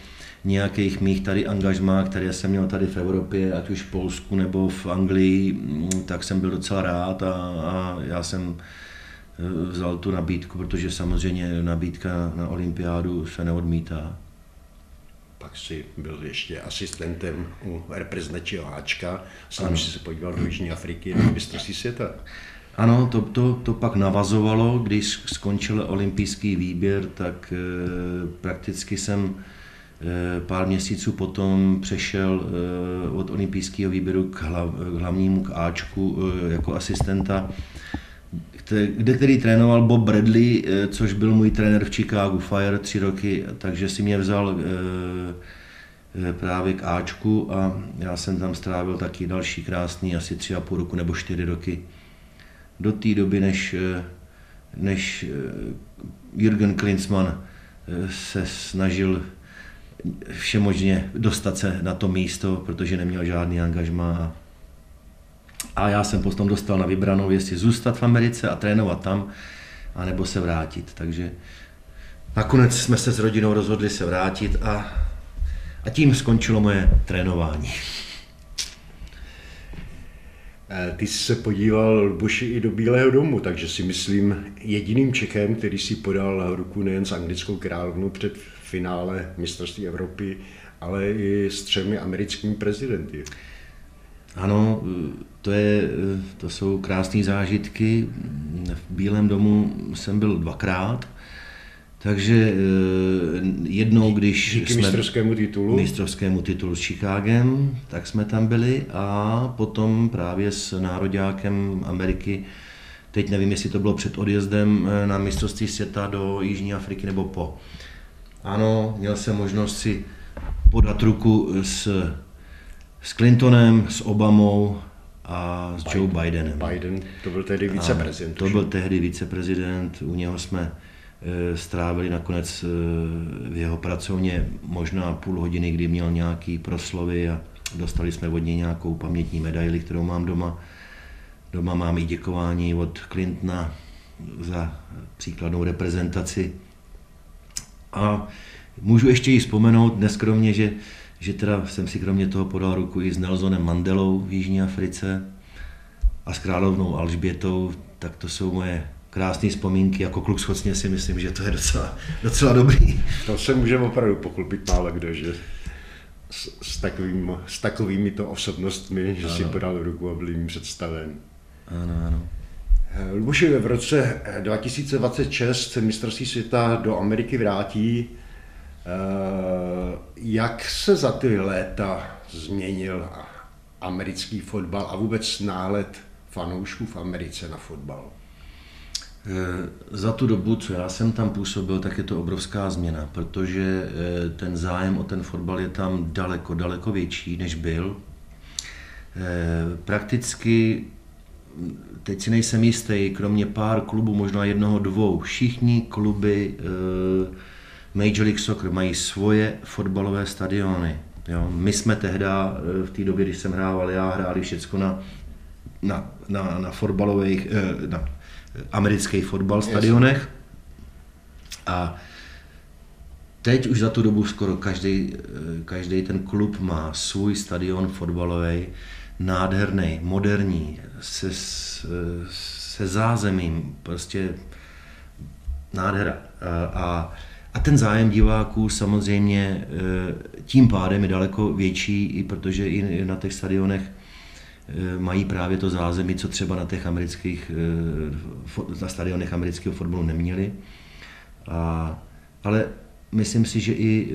S2: nějakých mých tady angažmá, které jsem měl tady v Evropě, ať už v Polsku nebo v Anglii, tak jsem byl docela rád a, a já jsem eh, vzal tu nabídku, protože samozřejmě nabídka na olympiádu se neodmítá.
S1: Pak si byl ještě asistentem u reprezentačního Háčka, sám si se podíval do Jižní Afriky na mistrovství světa.
S2: Ano, to, to, to pak navazovalo, když skončil olympijský výběr, tak e, prakticky jsem e, pár měsíců potom přešel e, od olympijského výběru k, hlav, k hlavnímu k Ačku e, jako asistenta, kde který trénoval Bob Bradley, e, což byl můj trenér v Chicago Fire tři roky, takže si mě vzal e, e, právě k Ačku a já jsem tam strávil taky další krásný asi tři a půl roku nebo čtyři roky do té doby, než, eh, než eh, Jürgen Klinsmann eh, se snažil všemožně dostat se na to místo, protože neměl žádný angažmá. A já jsem potom dostal na vybranou, jestli zůstat v Americe a trénovat tam, anebo se vrátit. Takže nakonec jsme se s rodinou rozhodli se vrátit a, a tím skončilo moje trénování.
S1: Eh, ty jsi se podíval, Buši, i do Bílého domu, takže si myslím jediným Čechem, který si podal ruku nejen s anglickou královnou před finále mistrovství Evropy, ale i s třemi americkými prezidenty.
S2: Ano, to, je, to jsou krásné zážitky. V Bílém domu jsem byl dvakrát. Takže eh, jednou, když
S1: Díky jsme mistrovskému titulu.
S2: mistrovskému titulu s Chicagem, tak jsme tam byli a potom právě s nároďákem Ameriky, teď nevím, jestli to bylo před odjezdem eh, na mistrovství světa do Jižní Afriky nebo po. Ano, měl jsem možnost si podat ruku s, s Clintonem, s Obamou a s Biden, Joe Bidenem.
S1: Biden, to byl tehdy viceprezident.
S2: To byl tehdy viceprezident, u něho jsme Eh, strávili nakonec eh, v jeho pracovně možná půl hodiny, kdy měl nějaký proslovy a dostali jsme od něj nějakou pamětní medaili, kterou mám doma. Doma mám i děkování od Clintona za příkladnou reprezentaci. A můžu ještě i vzpomenout neskromně, že, že teda jsem si kromě toho podal ruku i s Nelsonem Mandelou v Jižní Africe a s královnou Alžbětou, tak to jsou moje krásné vzpomínky, jako kluk schocně si myslím, že to je docela, docela dobrý.
S1: To se může opravdu pochlubit málo kdo, že s, s, takovým, s takovými to osobnostmi, že ano. si podal ruku a byl jim představen.
S2: Ano, ano.
S1: Luboši, v roce 2026 se mistrovství světa do Ameriky vrátí. Eh, jak se za ty léta změnil americký fotbal a vůbec náhled fanoušků v Americe na fotbal?
S2: Eh, za tu dobu, co já jsem tam působil, tak je to obrovská změna, protože eh, ten zájem o ten fotbal je tam daleko, daleko větší, než byl. Prakticky, teď si nejsem jistý, kromě pár klubů, možná jednoho, dvou, všichni kluby Major League Soccer mají svoje fotbalové stadiony. Jo, my jsme tehdy, v té době, když jsem hrával já, hráli všechno na, na, na, na fotbalových, na americký fotbal stadionech. A teď už za tu dobu skoro každý, každý ten klub má svůj stadion fotbalový, nádherný, moderní, se, se zázemím, prostě nádhera. A, a ten zájem diváků samozřejmě e, tím pádem je daleko větší, i protože i na těch stadionech Eh, mají právě to zázemí, co třeba na těch amerických, eh, na stadionech amerického fotbalu neměli. A, ale myslím si, že i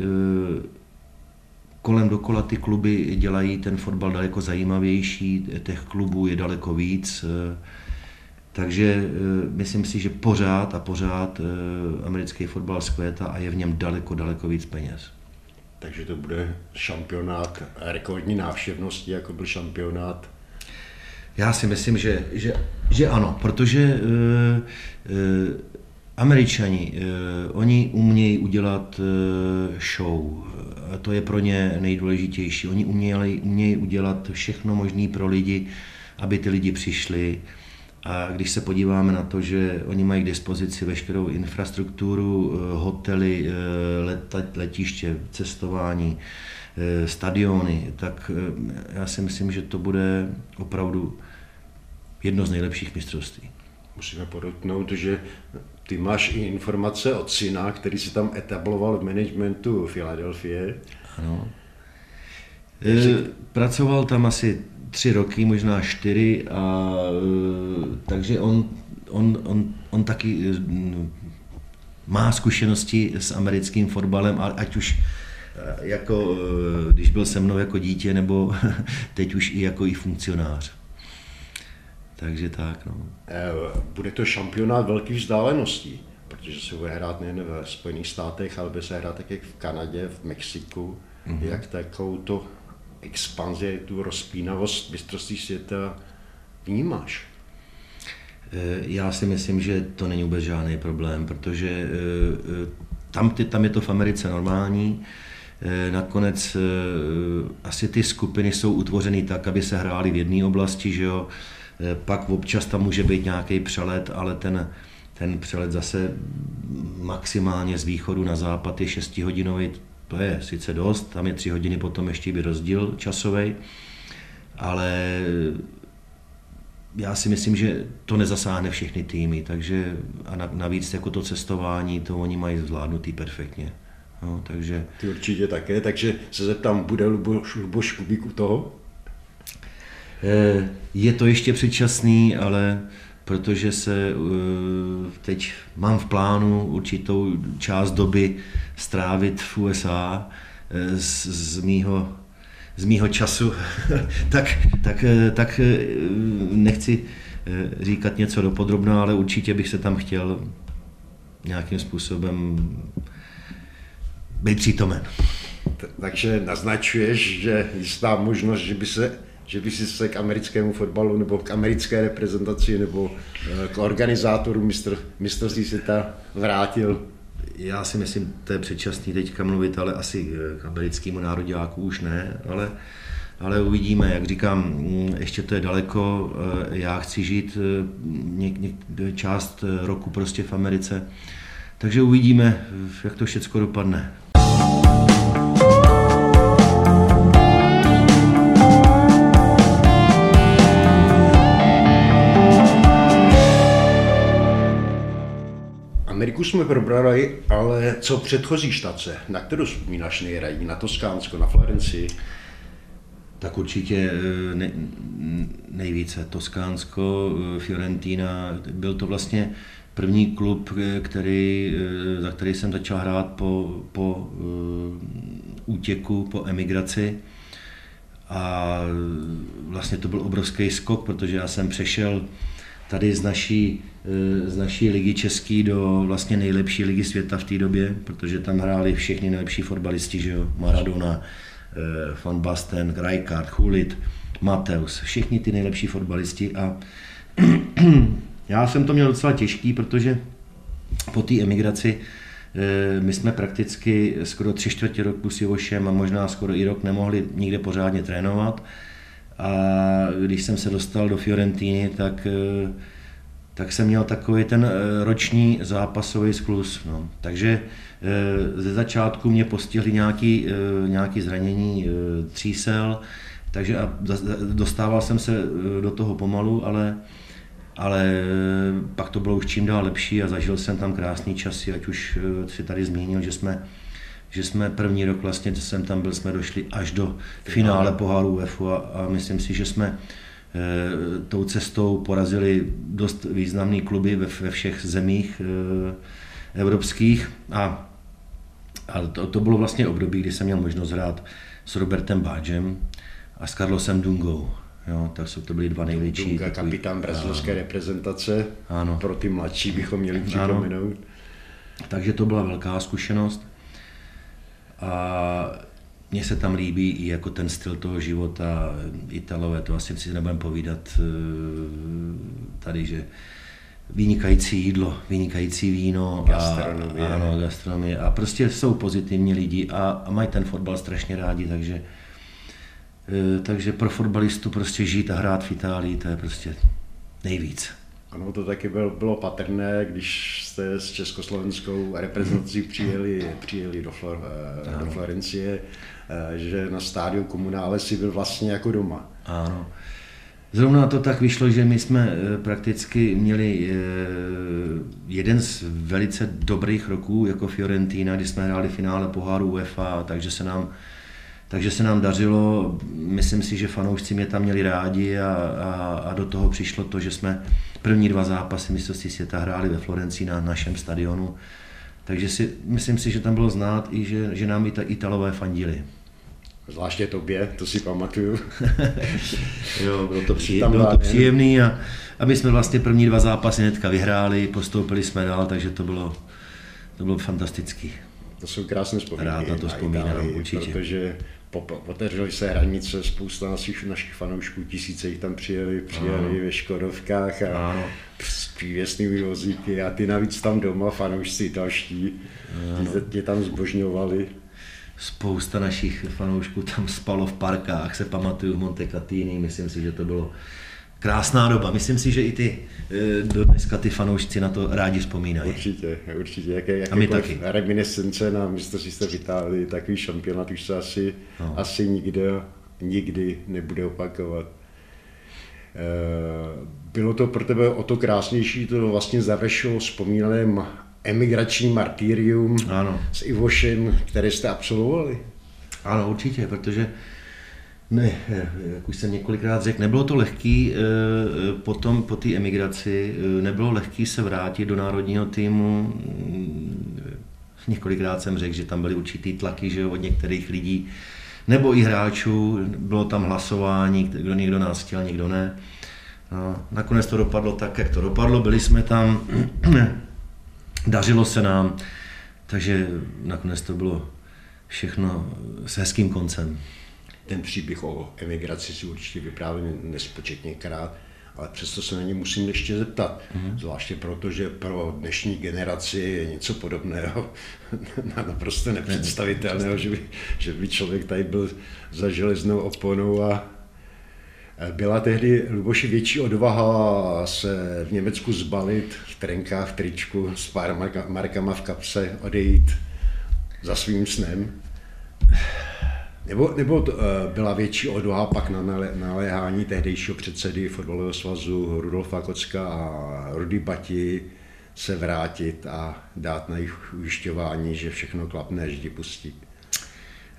S2: kolem dokola ty kluby dělají ten fotbal daleko zajímavější, těch klubů je daleko víc, takže myslím si, že pořád a pořád americký fotbal zkvétá a je v něm daleko, daleko víc peněz.
S1: Takže to bude šampionát rekordní návštěvnosti, jako byl šampionát
S2: já si myslím, že, že, že ano, protože uh, uh, Američani, uh, oni umějí udělat uh, show. A to je pro ně nejdůležitější. Oni umějí, umějí udělat všechno možné pro lidi, aby ty lidi přišli. A když se podíváme na to, že oni mají k dispozici veškerou infrastrukturu, hotely, leta, letiště, cestování, stadiony, tak já si myslím, že to bude opravdu jedno z nejlepších mistrovství.
S1: Musíme podotknout, že ty máš i informace od syna, který se tam etabloval v managementu Filadelfie.
S2: Ano. Pracoval tam asi tři roky, možná čtyři, a, e, takže on, on, on, on taky e, má zkušenosti s americkým fotbalem, ať už jako, když byl se mnou jako dítě, nebo teď už i jako i funkcionář. Takže tak, no.
S1: Bude to šampionát velkých vzdáleností, protože se bude hrát nejen ve Spojených státech, ale bude se hrát také v Kanadě, v Mexiku. Mm-hmm. Jak takovou to expanzi, tu rozpínavost mistrovství světa vnímáš?
S2: Eh, já si myslím, že to není vůbec žádný problém, protože eh, eh, tam, tam je to v Americe normální. Nakonec asi ty skupiny jsou utvořeny tak, aby se hrály v jedné oblasti, že jo. Pak občas tam může být nějaký přelet, ale ten, ten přelet zase maximálně z východu na západ je 6 hodinový, to je sice dost, tam je tři hodiny potom ještě by rozdíl časový, ale já si myslím, že to nezasáhne všechny týmy, takže a navíc jako to cestování, to oni mají zvládnutý perfektně. No, takže...
S1: Ty určitě také, takže se zeptám, bude Luboš, Luboš Kubík u toho?
S2: Eh, je to ještě předčasný, ale protože se eh, teď mám v plánu určitou část doby strávit v USA eh, z, z mýho z mýho času, tak, tak, eh, tak nechci říkat něco dopodrobno, ale určitě bych se tam chtěl nějakým způsobem být přítomen.
S1: Takže naznačuješ, že jistá možnost, že by se že by si se k americkému fotbalu nebo k americké reprezentaci nebo eh, k organizátoru mistr, mistrovství světa vrátil?
S2: Já si myslím, to je předčasný teďka mluvit, ale asi eh, k americkému nároďáku už ne, ale, ale uvidíme, jak říkám, mm, ještě to je daleko, eh, já chci žít něk, něk, část roku prostě v Americe, takže uvidíme, jak to všechno dopadne.
S1: Ameriku jsme probrali, ale co předchozí štace? Na kterou vzpomínáš nejraději? Na Toskánsko, na Florenci?
S2: Tak určitě eh, ne, nejvíce Toskánsko, eh, Fiorentina. Byl to vlastně první klub, eh, který, za který jsem začal hrát po, po útěku, po emigraci. A vlastně to byl obrovský skok, protože já jsem přešel tady z naší, eh, z naší ligy český do vlastně nejlepší ligy světa v té době, protože tam hráli všichni nejlepší fotbalisti, že jo, Maradona, eh, Van Basten, Rijkaard, Hulit, Mateus, všichni ty nejlepší fotbalisti a já jsem to měl docela těžký, protože po té emigraci eh, my jsme prakticky skoro tři čtvrtě roku s Jovošem a možná skoro i rok nemohli nikde pořádně trénovat a když jsem se dostal do Fiorentíny, tak, eh, tak jsem měl takový ten eh, roční zápasový sklus. No. Takže eh, ze začátku mě postihly nějaké nějaký zranění třísel, takže a dostával jsem se do toho pomalu, ale, ale pak to bylo už čím dál lepší a zažil jsem tam krásný časy, ať už si tady zmínil, že jsme že jsme první rok vlastně, co jsem tam byl, jsme došli až do finále poháru UEFA a, a myslím si, že jsme e, tou cestou porazili dost významný kluby ve, ve všech zemích e, evropských a, a to, to bylo vlastně období, kdy jsem měl možnost hrát s Robertem Báčem a s Carlosem Dungou. Jo, tak jsou to byly dva největší.
S1: Dunga, kapitán brazilské reprezentace. Ano. Pro ty mladší bychom měli připomenout.
S2: Takže to byla velká zkušenost. A mně se tam líbí i jako ten styl toho života, Italové, to asi si nebudeme povídat eh, tady, že vynikající jídlo, vynikající víno.
S1: Gastronomie.
S2: A, ano, gastronomie. A prostě jsou pozitivní lidi a, a mají ten fotbal strašně rádi, takže eh, takže pro fotbalistu prostě žít a hrát v Itálii, to je prostě nejvíc.
S1: Ano, to taky bylo, bylo patrné, když jste s československou reprezentací přijeli, přijeli do, Flor, eh, do Florencie, eh, že na stádiu komunále si byl vlastně jako doma.
S2: Ano. Zrovna to tak vyšlo, že my jsme eh, prakticky měli jeden z velice dobrých roků jako Fiorentina, kdy jsme hráli finále poháru UEFA, takže se nám takže se nám dařilo, myslím si, že fanoušci mě tam měli rádi a, a, a do toho přišlo to, že jsme první dva zápasy mistrovství světa hráli ve Florencii na našem stadionu. Takže si, myslím si, že tam bylo znát i, že, že nám i ta Italové fandili.
S1: Zvláště tobě, to si pamatuju.
S2: jo, bylo to, při, bylo to příjemný a, a my jsme vlastně první dva zápasy hnedka vyhráli, postoupili jsme dál, takže to bylo, to bylo fantastický.
S1: To jsou krásné vzpomínky.
S2: Rád na to vzpomínám, Itálii, určitě.
S1: Protože otevřeli se hranice, spousta našich, našich fanoušků, tisíce jich tam přijeli, přijeli ano. ve Škodovkách a s přívěsnými vozíky a ty navíc tam doma, fanoušci italští, ty tě tam zbožňovali.
S2: Spousta našich fanoušků tam spalo v parkách, se pamatuju v Monte Catini, myslím si, že to bylo krásná doba. Myslím si, že i ty eh, do dneska ty fanoušci na to rádi vzpomínají.
S1: Určitě, určitě. Jaké, jaké A my taky. Reminiscence na mistrovství se v Itálii, takový šampionát už se asi, no. asi nikdy, nikdy nebude opakovat. Eh, bylo to pro tebe o to krásnější, to vlastně završilo vzpomínaném emigrační martýrium ano. s Ivošem, které jste absolvovali.
S2: Ano, určitě, protože ne, jak už jsem několikrát řekl, nebylo to lehký eh, potom po té emigraci, eh, nebylo lehký se vrátit do národního týmu. Několikrát jsem řekl, že tam byly určitý tlaky že od některých lidí, nebo i hráčů, bylo tam hlasování, kdo někdo nás chtěl, někdo ne. No, nakonec to dopadlo tak, jak to dopadlo, byli jsme tam, dařilo se nám, takže nakonec to bylo všechno s hezkým koncem.
S1: Ten příběh o emigraci si určitě vyprávěl nespočetněkrát, ale přesto se na ně musím ještě zeptat. Mm-hmm. Zvláště proto, že pro dnešní generaci je něco podobného naprosto nepředstavitelného, že by, že by člověk tady byl za železnou oponou a byla tehdy Luboši větší odvaha se v Německu zbalit v trenkách, v tričku s pár markama v kapse, odejít za svým snem? Nebo, nebo to, uh, byla větší odvaha pak na naléhání tehdejšího předsedy fotbalového svazu Rudolfa Kocka a Rudy Bati se vrátit a dát na jejich ujišťování, že všechno klapne, až ti pustí?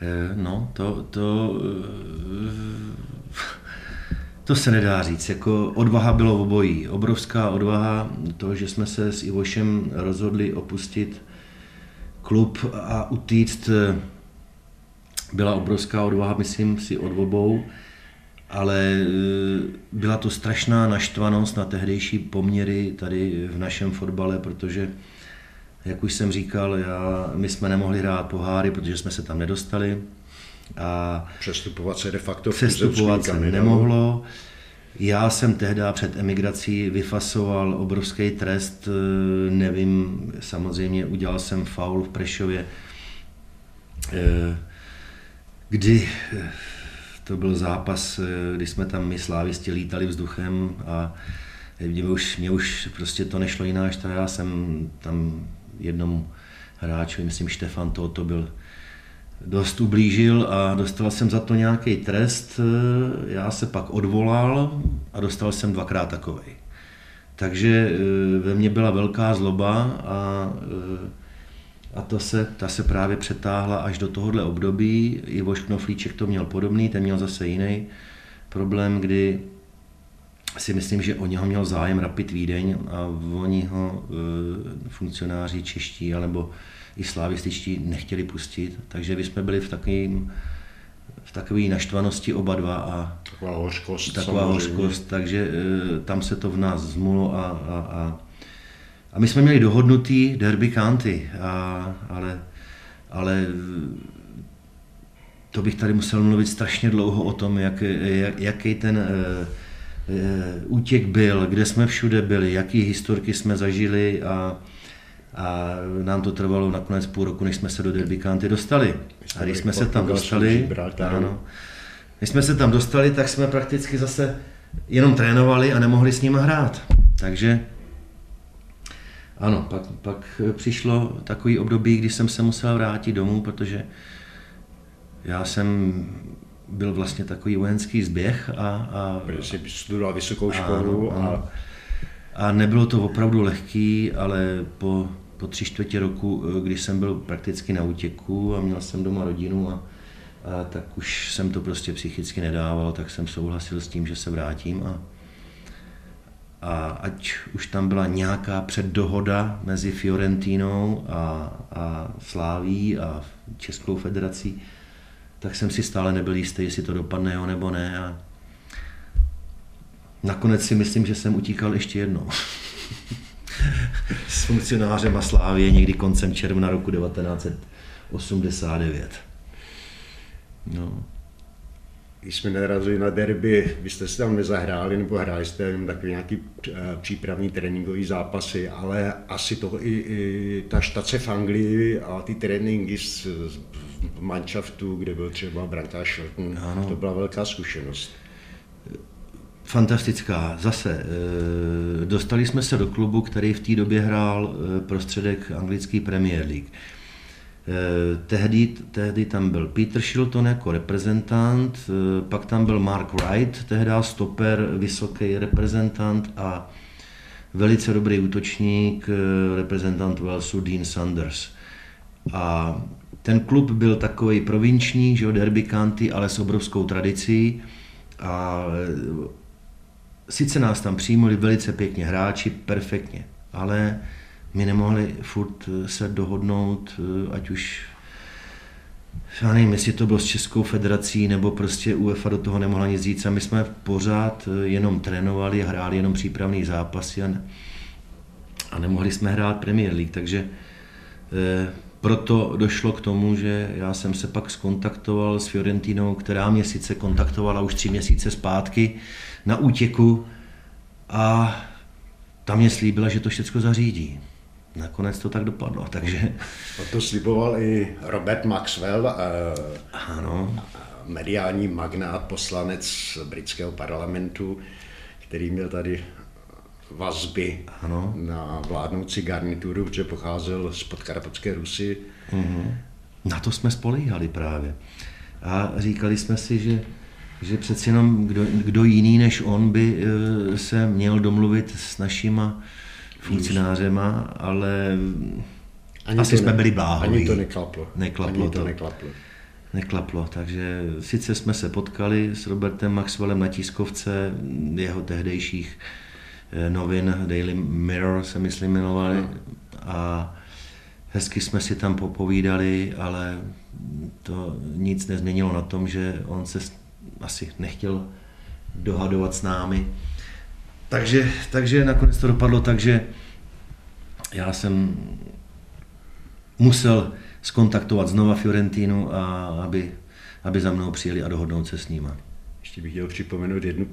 S2: Eh, no, to, to, to se nedá říct. Jako odvaha bylo obojí. Obrovská odvaha, to, že jsme se s Ivošem rozhodli opustit klub a utíct byla obrovská odvaha, myslím si, od obou, ale e, byla to strašná naštvanost na tehdejší poměry tady v našem fotbale, protože, jak už jsem říkal, já, my jsme nemohli hrát poháry, protože jsme se tam nedostali. A
S1: přestupovat se de facto
S2: přestupovat se nemohlo. Já jsem tehdy před emigrací vyfasoval obrovský trest, e, nevím, samozřejmě udělal jsem faul v Prešově, e, kdy eh, to byl zápas, eh, kdy jsme tam my slávisti lítali vzduchem a mě už, mě už prostě to nešlo jinak, tak já jsem tam jednomu hráčovi, myslím Štefan, to, to byl dost ublížil a dostal jsem za to nějaký trest. Eh, já se pak odvolal a dostal jsem dvakrát takový. Takže ve mně byla velká zloba a a to se, ta se právě přetáhla až do tohohle období. Ivoš Knoflíček to měl podobný, ten měl zase jiný problém, kdy si myslím, že o něho měl zájem Rapid Vídeň a oni ho e, funkcionáři čeští alebo i slávističtí nechtěli pustit, takže my jsme byli v takovým v takové naštvanosti oba dva a
S1: taková hořkost,
S2: taková hořkost. Takže e, tam se to v nás zmulo a, a, a a my jsme měli dohodnutý derby county, a, ale, ale to bych tady musel mluvit strašně dlouho o tom, jak, jak, jaký ten uh, uh, útěk byl, kde jsme všude byli, jaký historky jsme zažili a, a nám to trvalo nakonec půl roku, než jsme se do Derby County dostali. A když jsme se tam dostali, ano, když jsme se tam dostali, tak jsme prakticky zase jenom trénovali a nemohli s ním hrát. Takže ano, pak, pak přišlo takový období, kdy jsem se musel vrátit domů, protože já jsem byl vlastně takový vojenský zběh a... a
S1: protože jsi studoval vysokou školu
S2: ano, a... A nebylo to opravdu lehký, ale po, po tři čtvrtě roku, když jsem byl prakticky na útěku a měl jsem doma rodinu a a tak už jsem to prostě psychicky nedával, tak jsem souhlasil s tím, že se vrátím a, a ať už tam byla nějaká předdohoda mezi Fiorentinou a, a Sláví a Českou federací, tak jsem si stále nebyl jistý, jestli to dopadne jo nebo ne. A nakonec si myslím, že jsem utíkal ještě jednou. S funkcionářem a Slávě někdy koncem června roku 1989. No.
S1: Když jsme narazili na derby, vy jste si tam nezahráli nebo hráli jste jenom takový nějaký eh, přípravný tréninkový zápasy, ale asi to i, i ta štace v Anglii a ty tréninky z, z manšaftu, kde byl třeba brankář Shelton, to byla velká zkušenost.
S2: Fantastická. Zase, eh, dostali jsme se do klubu, který v té době hrál eh, prostředek anglický Premier League. Eh, tehdy, tehdy tam byl Peter Shilton jako reprezentant, pak tam byl Mark Wright, tehdy stoper, vysoký reprezentant a velice dobrý útočník, reprezentant Walesu Dean Sanders. A ten klub byl takový provinční, že derby county, ale s obrovskou tradicí a sice nás tam přijmuli velice pěkně hráči, perfektně, ale my nemohli furt eh, se dohodnout, eh, ať už já nevím, jestli to bylo s Českou federací, nebo prostě UEFA do toho nemohla nic říct a my jsme pořád eh, jenom trénovali hráli jenom přípravný zápasy a, ne, a nemohli jsme hrát Premier League, takže eh, proto došlo k tomu, že já jsem se pak skontaktoval s Fiorentinou, která mě sice kontaktovala už tři měsíce zpátky, na útěku a tam mě slíbila, že to všechno zařídí. Nakonec to tak dopadlo, takže...
S1: To sliboval i Robert Maxwell, eh,
S2: ano.
S1: mediální magnát, poslanec britského parlamentu, který měl tady vazby ano. na vládnoucí garnituru, protože pocházel z podkarpatské Rusy.
S2: Mm-hmm. Na to jsme spolíhali právě. A říkali jsme si, že že přeci jenom kdo, kdo jiný než on by eh, se měl domluvit s našima funkcionářema, ale ani asi jsme ne, byli bláhoví.
S1: Ani to neklaplo.
S2: Neklaplo
S1: ani
S2: to.
S1: to neklaplo.
S2: Neklaplo, takže sice jsme se potkali s Robertem Maxwellem na tiskovce jeho tehdejších eh, novin Daily Mirror se myslím jmenovali no. a hezky jsme si tam popovídali, ale to nic nezměnilo na tom, že on se asi nechtěl dohadovat s námi. Takže, takže nakonec to dopadlo tak, že já jsem musel skontaktovat znova Fiorentinu, a aby, aby za mnou přijeli a dohodnout se s nima.
S1: Ještě bych chtěl připomenout jednu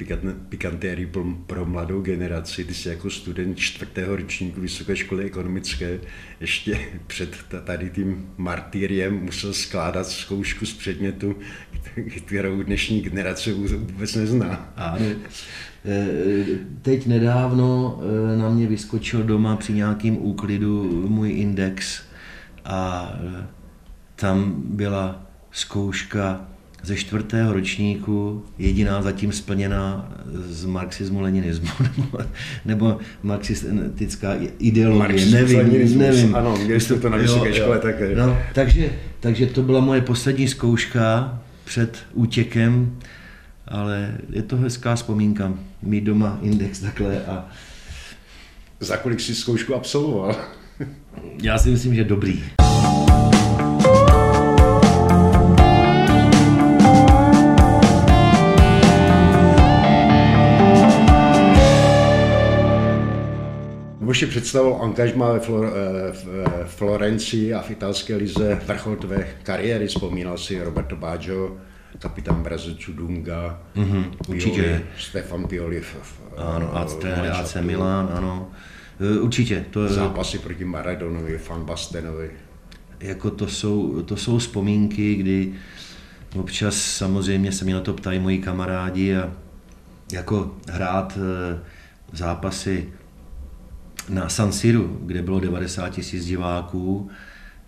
S1: pikantérii pro, pro mladou generaci. Ty jsi jako student čtvrtého ročníku Vysoké školy ekonomické ještě před tady tím martýriem musel skládat zkoušku z předmětu, kterou dnešní generace vůbec nezná.
S2: Ano. E, teď nedávno e, na mě vyskočil doma při nějakým úklidu můj index a tam byla zkouška ze čtvrtého ročníku, jediná zatím splněná z marxismu, leninismu, nebo, nebo marxistická ideologie, nevím, nevím.
S1: Ano, měli jste to na vysoké škole také.
S2: No, takže, takže to byla moje poslední zkouška před útěkem, ale je to hezká vzpomínka, mít doma index takhle a...
S1: Za kolik jsi zkoušku absolvoval?
S2: Já si myslím, že dobrý.
S1: Boši představoval angažma ve Flor, eh, v eh, Florencii a v italské lize vrchol tvé kariéry. Vzpomínal si Roberto Baggio, kapitán Brazilců Dunga,
S2: mm-hmm, určitě.
S1: Stefan Pioli. V, v,
S2: ano, AC, AC Milan, ano. Eh, určitě.
S1: To, Zápasy proti Maradonovi, Van Bastenovi.
S2: Jako to jsou, to jsou vzpomínky, kdy občas samozřejmě se mě na to ptají moji kamarádi a jako hrát zápasy na San Siru, kde bylo 90 tisíc diváků,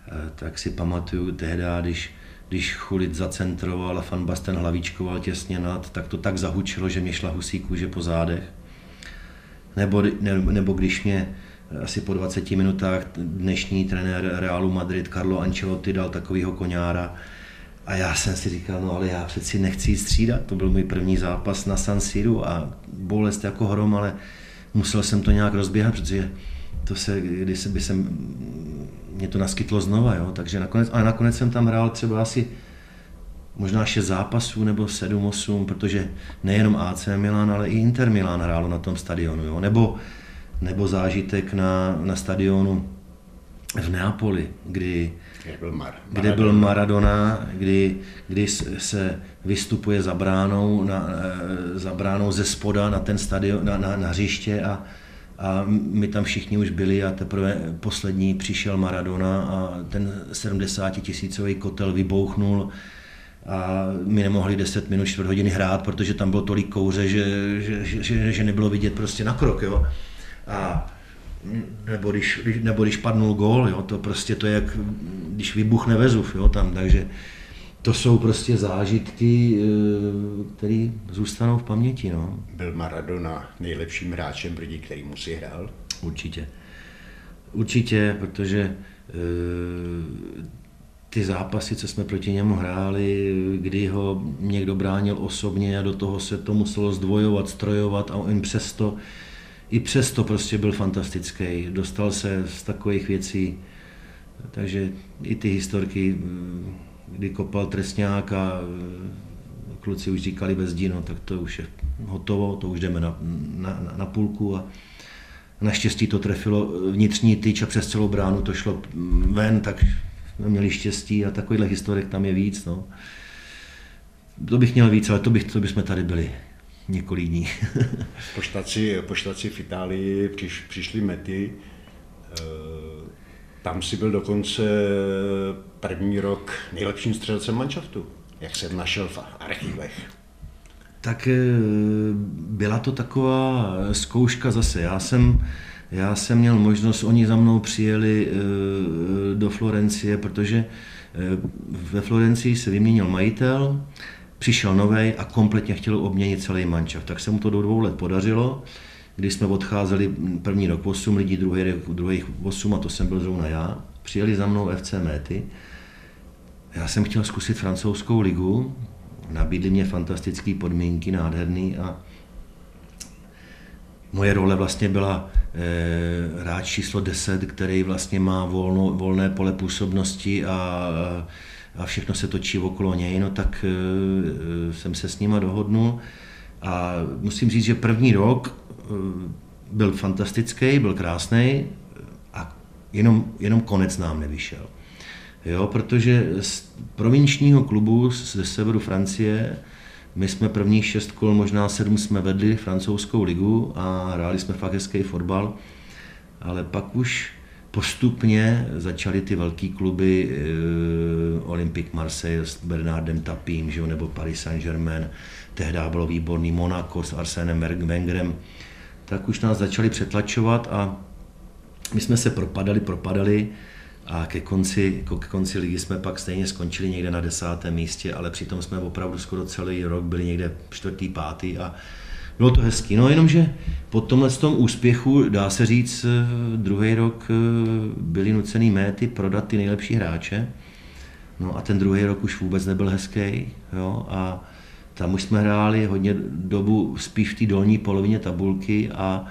S2: eh, tak si pamatuju tehdy, když, když Chulit zacentroval a Fan Basten hlavičkoval těsně nad, tak to tak zahučilo, že mě šla husí kůže po zádech. Nebo, ne, nebo když mě asi po 20 minutách dnešní trenér Realu Madrid Carlo Ancelotti dal takovýho koňára A já jsem si říkal, no ale já přeci nechci jít střídat, to byl můj první zápas na San Siru a bolest jako hrom, ale musel jsem to nějak rozběhat, protože to se, když se by jsem, mě to naskytlo znova, jo, takže nakonec, ale nakonec jsem tam hrál třeba asi možná šest zápasů nebo sedm, osm, protože nejenom AC Milan, ale i Inter Milan hrálo na tom stadionu, jo, nebo, nebo zážitek na, na stadionu v Neapoli, kdy,
S1: kde byl, Mar-
S2: kde byl Maradona, kdy, kdy se vystupuje za bránou, na, eh, za bránou ze spoda na ten stadion, na, na, na hřiště a, a my tam všichni už byli a teprve poslední přišel Maradona a ten 70 tisícový kotel vybouchnul a my nemohli 10 minut, čtvrt hodiny hrát, protože tam bylo tolik kouře, že, že, že, že nebylo vidět prostě na krok. Jo. A nebo když, nebo když padnul gól, jo, to prostě to je jak, když vybuchne Vezuv, jo, tam, takže to jsou prostě zážitky, eh, které zůstanou v paměti. No.
S1: Byl Maradona nejlepším hráčem, proti kterýmu si hrál?
S2: Určitě. Určitě, protože e, ty zápasy, co jsme proti němu hráli, kdy ho někdo bránil osobně a do toho se to muselo zdvojovat, strojovat a on přesto i přesto prostě byl fantastický. Dostal se z takových věcí, takže i ty historky, kdy kopal trestňák a kluci už říkali bez dino, tak to už je hotovo, to už jdeme na, na, na půlku a naštěstí to trefilo vnitřní tyč a přes celou bránu to šlo ven, tak jsme měli štěstí a takovýhle historek tam je víc. No. To bych měl víc, ale to, bych, to bychom tady byli několik dní.
S1: po, štaci, po štaci v Itálii přiš, přišly mety, e, tam si byl dokonce první rok nejlepším střelcem manšaftu, jak jsem našel v archivech.
S2: Tak e, byla to taková zkouška zase. Já jsem, já jsem měl možnost, oni za mnou přijeli e, do Florencie, protože ve Florencii se vyměnil majitel, Přišel nový a kompletně chtěl obměnit celý mančav. Tak se mu to do dvou let podařilo. Když jsme odcházeli první rok 8 lidí, druhý rok druhých 8 a to jsem byl zrovna já, přijeli za mnou FC Méty. Já jsem chtěl zkusit francouzskou ligu, nabídli mě fantastické podmínky, nádherný a moje role vlastně byla e, hráč číslo 10, který vlastně má volno, volné pole působnosti a a všechno se točí okolo něj, no tak e, jsem se s nima dohodnul a musím říct, že první rok e, byl fantastický, byl krásný a jenom, jenom konec nám nevyšel. Jo, protože z provinčního klubu ze severu Francie my jsme prvních šest kol, možná sedm jsme vedli francouzskou ligu a hráli jsme fakt hezký fotbal, ale pak už postupně začaly ty velké kluby, e, Olympique Marseille s Bernardem Tapím, že, nebo Paris Saint-Germain, tehdy bylo výborný Monaco s Arsenem Wengerem, tak už nás začali přetlačovat a my jsme se propadali, propadali a ke konci, ke konci ligy jsme pak stejně skončili někde na desátém místě, ale přitom jsme opravdu skoro celý rok byli někde čtvrtý, pátý a bylo to hezký, no jenomže po tomhle tom úspěchu, dá se říct, eh, druhý rok eh, byli nucený méty prodat ty nejlepší hráče. No a ten druhý rok už vůbec nebyl hezký, jo, a tam už jsme hráli hodně dobu spíš v té dolní polovině tabulky a,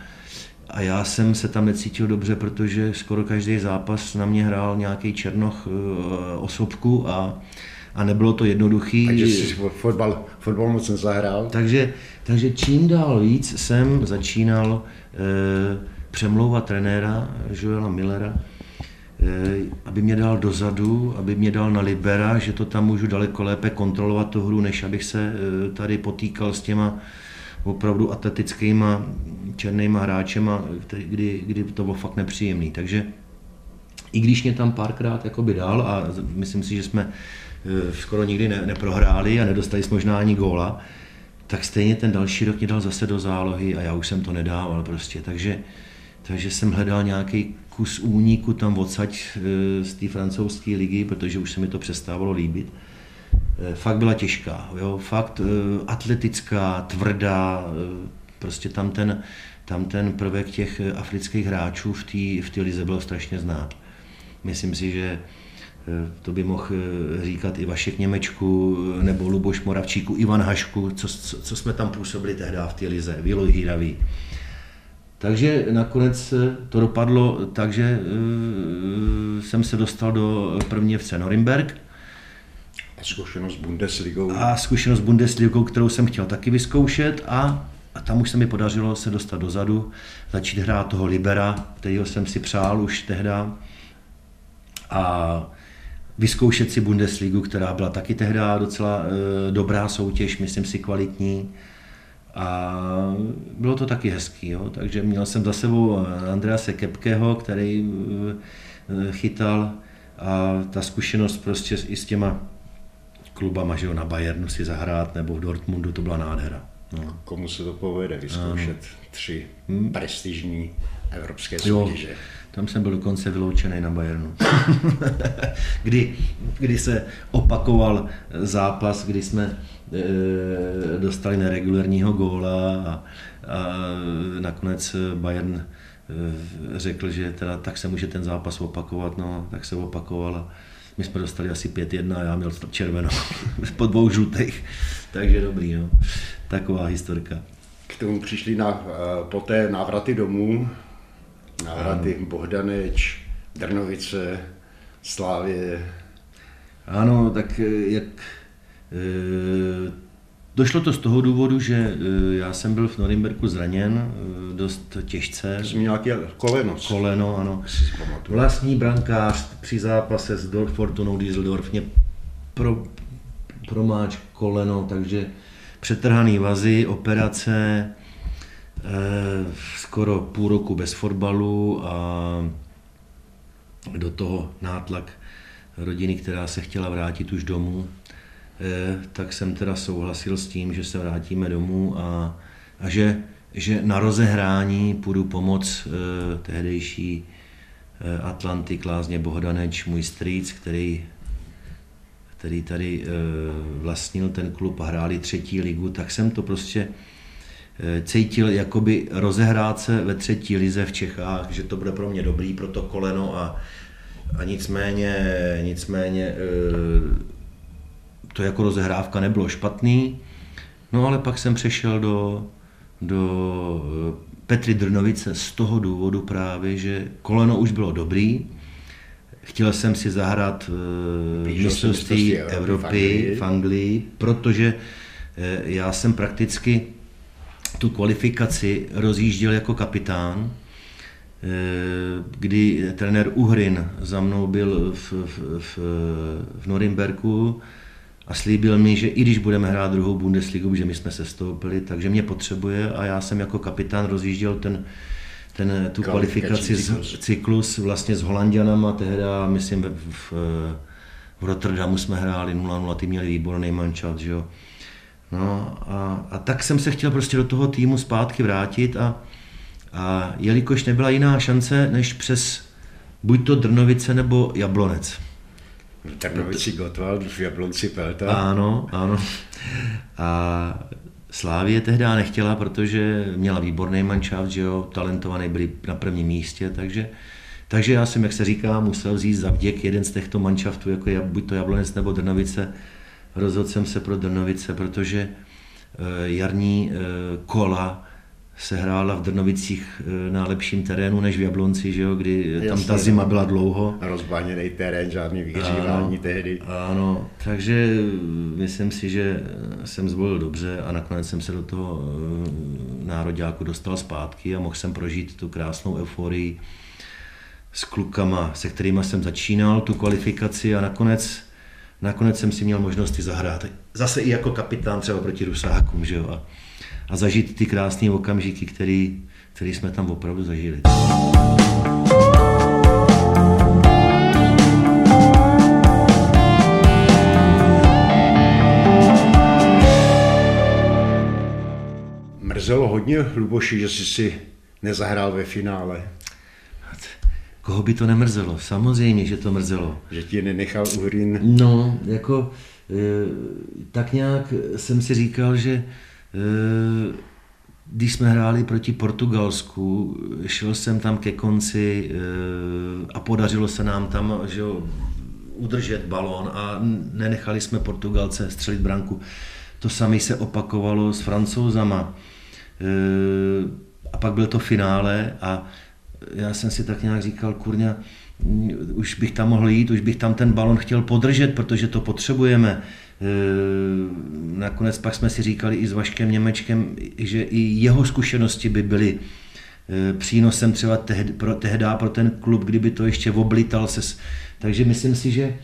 S2: a já jsem se tam necítil dobře, protože skoro každý zápas na mě hrál nějaký černoch eh, osobku a, a nebylo to jednoduchý.
S1: Takže jsi fotbal, fotbal moc nezahrál?
S2: Takže, takže čím dál víc jsem začínal e, přemlouvat trenéra Joela Millera, e, aby mě dal dozadu, aby mě dal na libera, že to tam můžu daleko lépe kontrolovat tu hru, než abych se e, tady potýkal s těma opravdu atletickýma černýma hráčema, kdy, kdy to bylo fakt nepříjemný. Takže i když mě tam párkrát jakoby dal a myslím si, že jsme Eh, skoro nikdy ne, neprohráli a nedostali jsme možná ani góla, tak stejně ten další rok mě dal zase do zálohy a já už jsem to nedával prostě. Takže, takže jsem hledal nějaký kus úniku tam odsaď eh, z té francouzské ligy, protože už se mi to přestávalo líbit. Eh, fakt byla těžká, jo? fakt atletická, tvrdá, prostě tam ten, tam ten prvek těch afrických hráčů v té v lize byl strašně znát. Myslím si, že to by mohl říkat i Vašek Němečku, nebo Luboš Moravčíku, Ivan Hašku, co, co, co jsme tam působili tehdy v té lize, Vilo Hýravý. Takže nakonec to dopadlo tak, že jsem se dostal do první FC Norimberg.
S1: A zkušenost s Bundesligou.
S2: A zkušenost s Bundesligou, kterou jsem chtěl taky vyzkoušet a, a tam už se mi podařilo se dostat dozadu, začít hrát toho Libera, kterého jsem si přál už tehdy. A vyzkoušet si Bundesligu, která byla taky tehdy docela e, dobrá soutěž, myslím si kvalitní. A bylo to taky hezký, jo? takže měl jsem za sebou Andrease Kepkeho, který e, chytal a ta zkušenost prostě i s těma klubama, že jo, na Bayernu si zahrát nebo v Dortmundu, to byla nádhera.
S1: No. Komu se to povede vyzkoušet ano. tři hmm. prestižní evropské soutěže?
S2: Tam jsem byl dokonce vyloučený na Bayernu. kdy, kdy se opakoval zápas, kdy jsme e, dostali neregulárního góla a, a nakonec Bayern e, řekl, že teda tak se může ten zápas opakovat, no, tak se opakoval. A, my jsme dostali asi 5-1 a já měl červenou po dvou žlutých. Takže dobrý, no. Taková historka.
S1: K tomu přišli na, eh, poté návraty domů, návraty. Bohdaneč, Drnovice, Slávě.
S2: Ano, tak eh, jak eh, Došlo to z toho důvodu, že já jsem byl v Norimberku zraněn dost těžce.
S1: Jsi měl nějaké koleno.
S2: Koleno, ano. Vlastní brankář při zápase s Fortunou Düsseldorf mě pro, promáč koleno, takže přetrhaný vazy, operace, eh, skoro půl roku bez fotbalu a do toho nátlak rodiny, která se chtěla vrátit už domů, eh, tak jsem teda souhlasil s tím, že se vrátíme domů a, a že, že na rozehrání půjdu pomoc eh, tehdejší eh, Atlantik Lázně Bohdaneč, můj strýc, který který tady eh, vlastnil ten klub a hráli třetí ligu, tak jsem to prostě eh, cítil jakoby rozehrát se ve třetí lize v Čechách, že to bude pro mě dobrý pro to koleno a, a nicméně, nicméně eh, to jako rozehrávka nebylo špatný, no ale pak jsem přešel do, do Petry Drnovice z toho důvodu právě, že koleno už bylo dobrý, Chtěl jsem si zahrát v mistrovství Evropy v Anglii, protože eh, já jsem prakticky tu kvalifikaci rozjížděl jako kapitán, eh, kdy trenér Uhrin za mnou byl v, v, v, v Norimberku a slíbil mi, že i když budeme hrát druhou Bundesligu, že my jsme se stoupili, takže mě potřebuje a já jsem jako kapitán rozjížděl ten ten, tu kvalifikaci cyklus. cyklus vlastně s Holandianama, tehda myslím v, v, v Rotterdamu jsme hráli 0-0, ty měli výborný mančat, že jo. No a, a, tak jsem se chtěl prostě do toho týmu zpátky vrátit a, a jelikož nebyla jiná šance, než přes buď to Drnovice nebo Jablonec.
S1: V Drnovici Gottwald, v Jablonci Pelta.
S2: Ano, ano. A Slávě tehdy nechtěla, protože měla výborný manšaft, že jo, talentovaný byli na prvním místě, takže, takže já jsem, jak se říká, musel vzít za vděk jeden z těchto manšaftů, jako je buď to Jablonec nebo Drnovice. Rozhodl jsem se pro Drnovice, protože eh, jarní eh, kola se hrála v Drnovicích eh, na lepším terénu než v Jablonci, že jo, kdy Jasně, tam ta zima byla dlouho.
S1: Rozbáněný terén, žádný vyhřívání tehdy.
S2: Ano, takže myslím si, že jsem zvolil dobře a nakonec jsem se do toho nároďáku dostal zpátky a mohl jsem prožít tu krásnou euforii s klukama, se kterými jsem začínal tu kvalifikaci a nakonec, nakonec jsem si měl možnosti zahrát. Zase i jako kapitán třeba proti Rusákům, že jo. A, a zažít ty krásné okamžiky, který, který jsme tam opravdu zažili.
S1: Mrzelo hodně Luboši, že jsi si nezahrál ve finále.
S2: Koho by to nemrzelo? Samozřejmě, že to mrzelo.
S1: Že ti nenechal Uhrin?
S2: No, jako e, tak nějak jsem si říkal, že Eh, když jsme hráli proti Portugalsku, šel jsem tam ke konci eh, a podařilo se nám tam že jo, udržet balón a nenechali jsme Portugalce střelit branku. To samé se opakovalo s francouzama. E, a pak byl to finále a já jsem si tak nějak říkal, kurňa, už bych tam mohl jít, už bych tam ten balon chtěl podržet, protože to potřebujeme. E, nakonec pak jsme si říkali i s Vaškem Němečkem, že i jeho zkušenosti by byly e, přínosem třeba tehdy pro, tehda pro ten klub, kdyby to ještě oblital se. Takže myslím si, že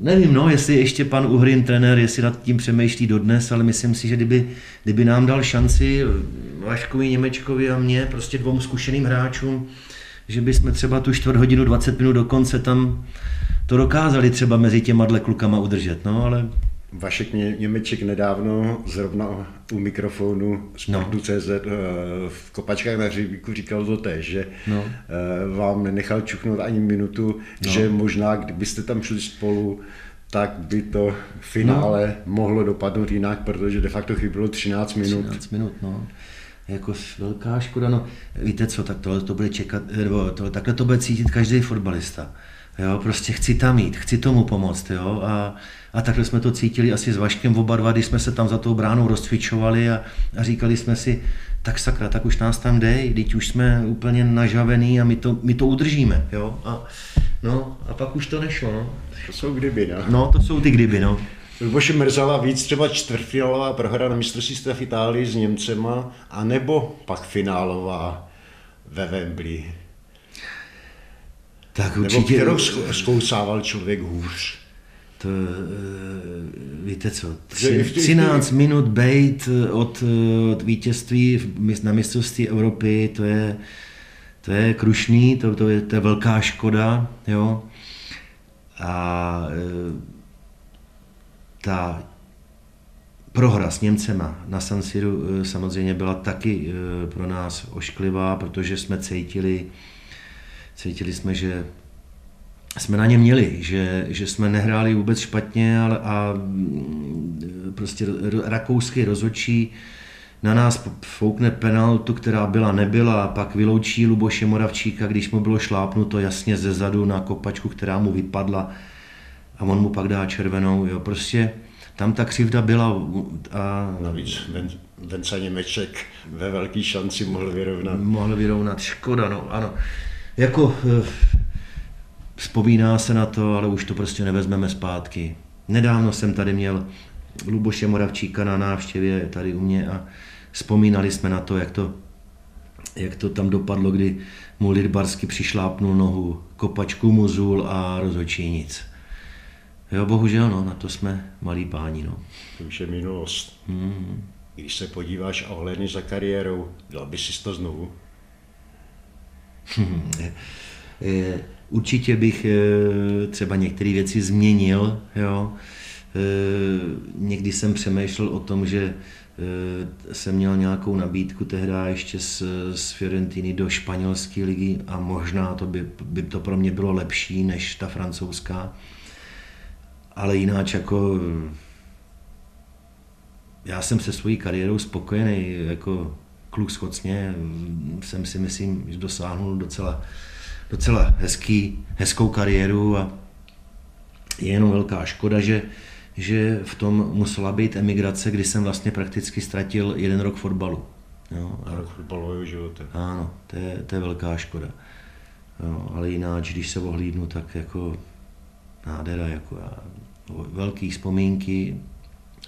S2: nevím, no, jestli ještě pan Uhrin, trenér, jestli nad tím přemýšlí dodnes, ale myslím si, že kdyby, kdyby nám dal šanci eh, Vaškovi, Němečkovi a mně, prostě dvou zkušeným hráčům, že bychom třeba tu čtvrt hodinu, 20 minut do konce tam to dokázali třeba mezi těma dle klukama udržet, no, ale
S1: Vašek Němeček nedávno zrovna u mikrofonu Sportu.cz no. Eh, v Kopačkách na hřebíku říkal to tež, že no. Eh, vám nenechal čuchnout ani minutu, no. že možná kdybyste tam šli spolu, tak by to finále no. mohlo dopadnout jinak, protože de facto chybilo 13 minut.
S2: 13 minut, no. Jako velká škoda, no. Víte co, tak tohle to bude čekat, nebo tohle, takhle to bude cítit každý fotbalista. Jo, prostě chci tam jít, chci tomu pomoct, jo, a, a takhle jsme to cítili asi s Vaškem oba dva, když jsme se tam za tou bránou rozcvičovali a, a říkali jsme si, tak sakra, tak už nás tam dej, teď už jsme úplně nažavený a my to, my to udržíme, jo, a, no, a pak už to nešlo, no.
S1: To jsou kdyby, no.
S2: No, to jsou ty kdyby, no.
S1: Luboše mrzela víc třeba čtvrtfinálová prohra na mistrovství v Itálii s Němcema, anebo pak finálová ve Wembley.
S2: Tak určitě... Nebo
S1: kterou zkousával člověk hůř?
S2: To, eh, víte co, 13 minut bejt od, od vítězství na mistrovství Evropy, to je, to je krušný, to, to, je, to je velká škoda, jo. A eh, ta prohra s Němcema na San Siru eh, samozřejmě byla taky pro nás ošklivá, protože jsme cítili, cítili jsme, že jsme na ně měli, že, že jsme nehráli vůbec špatně ale, a mm, prostě rakouský rozhodčí na nás foukne penaltu, která byla nebyla a pak vyloučí Luboše Moravčíka, když mu bylo šlápnuto jasně ze zadu na kopačku, která mu vypadla a on mu pak dá červenou. Jo. Prostě tam ta křivda byla. A...
S1: Navíc Vence Němeček ve velký šanci mohl vyrovnat.
S2: Mohl vyrovnat, škoda, no ano. Jako eh, vzpomíná se na to, ale už to prostě nevezmeme zpátky. Nedávno jsem tady měl Luboše Moravčíka na návštěvě tady u mě a vzpomínali jsme na to, jak to, jak to tam dopadlo, kdy mu Lidbarsky přišlápnul nohu, kopačku mu zul a rozhočí nic. Jo, bohužel, no, na to jsme malí páni, no.
S1: To už je minulost. Hmm. Když se podíváš a ohledně za kariérou, dal by si to znovu?
S2: je, Určitě bych eh, třeba některé věci změnil. Jo. Eh, někdy jsem přemýšlel o tom, že eh, jsem měl nějakou nabídku tehdy ještě z, z Fiorentiny do španělské ligy a možná to by, by to pro mě bylo lepší než ta francouzská. Ale jináč jako já jsem se svojí kariérou spokojený, jako kluk skocně, jsem si myslím, že dosáhnul docela docela hezký, hezkou kariéru a je jenom velká škoda, že, že v tom musela být emigrace, kdy jsem vlastně prakticky ztratil jeden rok fotbalu.
S1: Jo, a rok fotbalového života.
S2: Ano, to je, to je velká škoda. Jo, ale jinak, když se ohlídnu, tak jako nádhera, jako já, velký vzpomínky,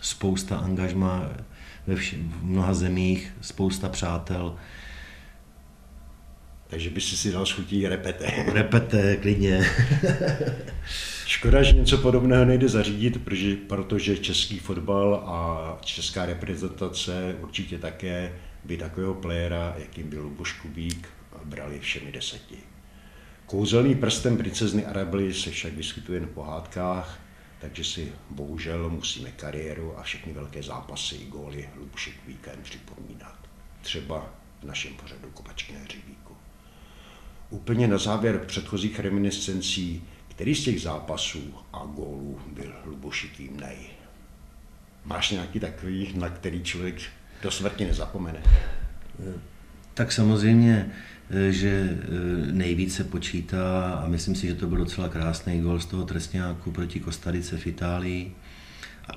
S2: spousta angažma ve vš- v mnoha zemích, spousta přátel,
S1: takže by si si dal schutí repete.
S2: Repete, klidně.
S1: Škoda, že něco podobného nejde zařídit, protože, protože český fotbal a česká reprezentace určitě také by takového playera, jakým byl Luboš Kubík, brali všemi deseti. Kouzelný prstem princezny Arabely se však vyskytuje jen v pohádkách, takže si bohužel musíme kariéru a všechny velké zápasy i góly Luboše Kubíka jen připomínat. Třeba v našem pořadu Kopačky na hřibíku. Úplně na závěr předchozích reminiscencí, který z těch zápasů a gólů byl Lubošitým nej? Máš nějaký takový, na který člověk do smrti nezapomene?
S2: Tak samozřejmě že nejvíce počítá a myslím si, že to byl docela krásný gol z toho trestňáku proti Kostarice v Itálii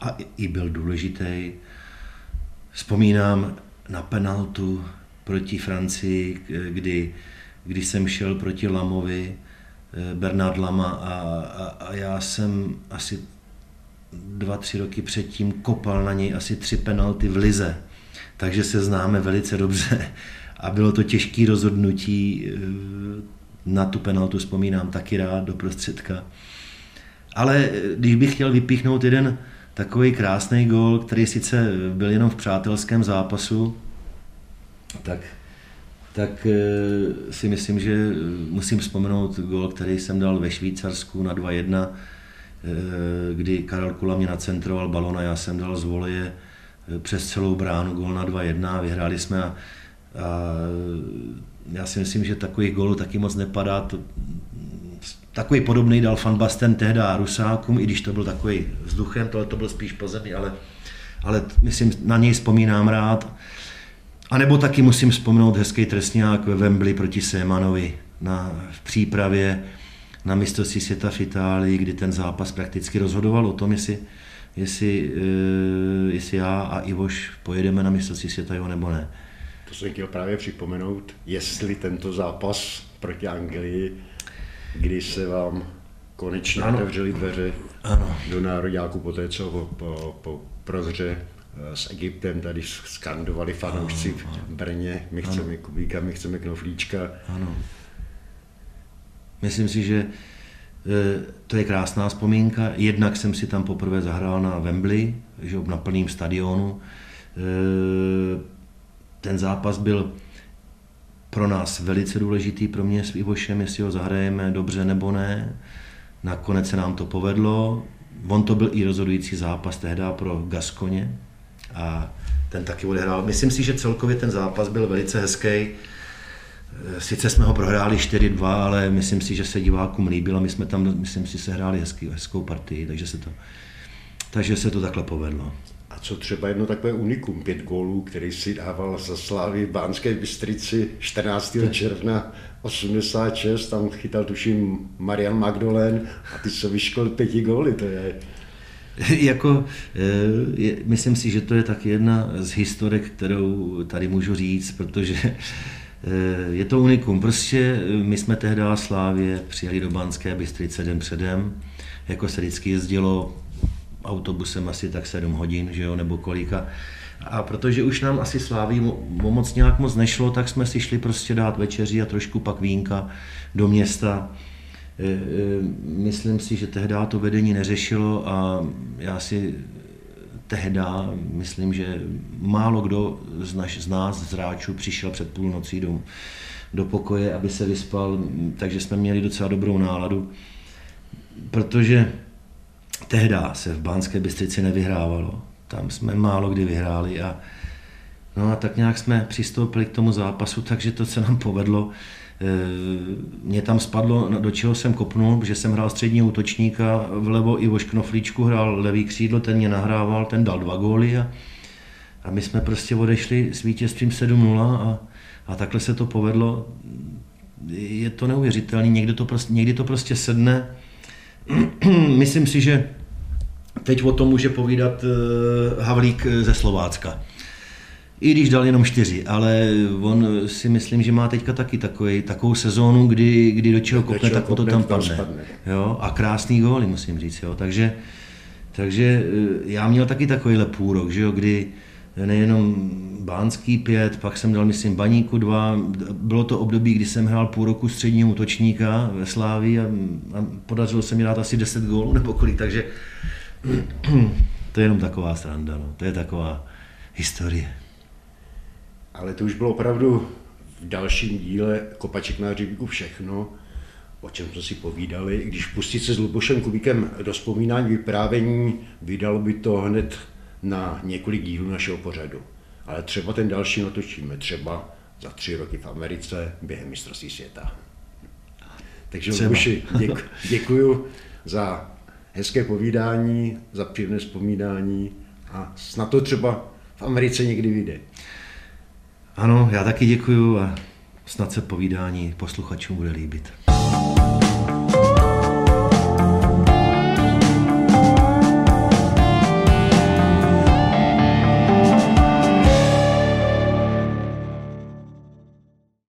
S2: a i byl důležitý. Vzpomínám na penaltu proti Francii, kdy, kdy jsem šel proti Lamovi, Bernard Lama a, a, a já jsem asi dva, tři roky předtím kopal na něj asi tři penalty v lize. Takže se známe velice dobře a bylo to těžké rozhodnutí. Eh, na tu penaltu vzpomínám taky rád do prostředka. Ale eh, když bych chtěl vypíchnout jeden takový krásný gol, který sice byl jenom v přátelském zápasu, tak, tak eh, si myslím, že musím vzpomenout gol, který jsem dal ve Švýcarsku na 2-1, kdy Karel Kula mě nacentroval balon a já jsem dal z voleje přes celou bránu gol na 2-1 vyhráli jsme a a já si myslím, že takových gólů taky moc nepadá. To, takový podobný dal Van Basten tehda Rusákům, i když to byl takový vzduchem, tohle to byl spíš po zemi, ale, ale myslím, na něj vzpomínám rád. A nebo taky musím vzpomenout hezký trestňák ve Wembley proti Sémanovi na, v přípravě na mistrovství světa v Itálii, kdy ten zápas prakticky rozhodoval o tom, jestli, jestli, uh, jestli já a Ivoš pojedeme na mistrovství světa, jo nebo ne.
S1: To jsem chtěl právě připomenout, jestli tento zápas proti Anglii, kdy se vám konečně ano. otevřely dveře ano. do národňáku po té, co po, po, po prohře s Egyptem tady skandovali fanoušci v Brně, my chceme ano. Kubíka, my chceme Knoflíčka. Ano.
S2: Myslím si, že eh, to je krásná vzpomínka. Jednak jsem si tam poprvé zahrál na Wembley, že na plném stadionu. Eh, ten zápas byl pro nás velice důležitý, pro mě s Ivošem, jestli ho zahrajeme dobře nebo ne. Nakonec se nám to povedlo. On to byl i rozhodující zápas tehdy pro Gaskoně a ten taky odehrál. Myslím si, že celkově ten zápas byl velice hezký. Sice jsme ho prohráli 4-2, ale myslím si, že se divákům líbil a my jsme tam, myslím si, se hráli hezký, hezkou partii, takže se to, takže se to takhle povedlo.
S1: A co třeba jedno takové unikum, pět gólů, který si dával za Slávy v Bánské Bystrici 14. června 86, tam chytal tuším Marian Magdolen a ty se vyškol pěti góly, to je...
S2: jako, eh, je, myslím si, že to je tak jedna z historek, kterou tady můžu říct, protože eh, je to unikum. Prostě eh, my jsme tehdy Slávě přijeli do Banské Bystrice den předem, jako se vždycky jezdilo autobusem asi tak 7 hodin, že jo, nebo kolika. A protože už nám asi Sláví moc nějak moc nešlo, tak jsme si šli prostě dát večeři a trošku pak vínka do města. E, e, myslím si, že tehdy to vedení neřešilo a já si tehdy, myslím, že málo kdo z, naš, z nás, z hráčů, přišel před půlnocí do, do pokoje, aby se vyspal, takže jsme měli docela dobrou náladu, protože tehdy se v Bánské Bystrici nevyhrávalo. Tam jsme málo kdy vyhráli a No a tak nějak jsme přistoupili k tomu zápasu, takže to se nám povedlo. E, mě tam spadlo, do čeho jsem kopnul, že jsem hrál střední útočníka, vlevo Ivoš Knoflíčku hrál levý křídlo, ten mě nahrával, ten dal dva góly a, a my jsme prostě odešli s vítězstvím 7-0 a, a takhle se to povedlo. Je to neuvěřitelné, někdy to prostě, někdy to prostě sedne. Myslím si, že Teď o tom může povídat uh, Havlík ze Slovácka. I když dal jenom čtyři, ale on si myslím, že má teďka taky takový, takovou sezónu, kdy, kdy do čeho kopne, tak to tam padne. padne. Jo? A krásný góly, musím říct. Jo? Takže, takže eh, já měl taky takovýhle půrok, že jo? kdy nejenom Bánský pět, pak jsem dal, myslím, Baníku dva. Bylo to období, kdy jsem hrál půl roku středního útočníka ve Slávii a, a podařilo se mi dát asi 10 gólů nebo kolik, takže to je jenom taková sranda, no. to je taková historie.
S1: Ale to už bylo opravdu v dalším díle Kopaček na hřebíku všechno, o čem jsme si povídali. Když pustit se s Lubošem Kubíkem do vzpomínání vyprávění, vydalo by to hned na několik dílů našeho pořadu. Ale třeba ten další natočíme, třeba za tři roky v Americe během mistrovství světa. Takže Luboši, děku, děkuju za hezké povídání, za příjemné vzpomínání a snad to třeba v Americe někdy vyjde.
S2: Ano, já taky děkuju a snad se povídání posluchačům bude líbit.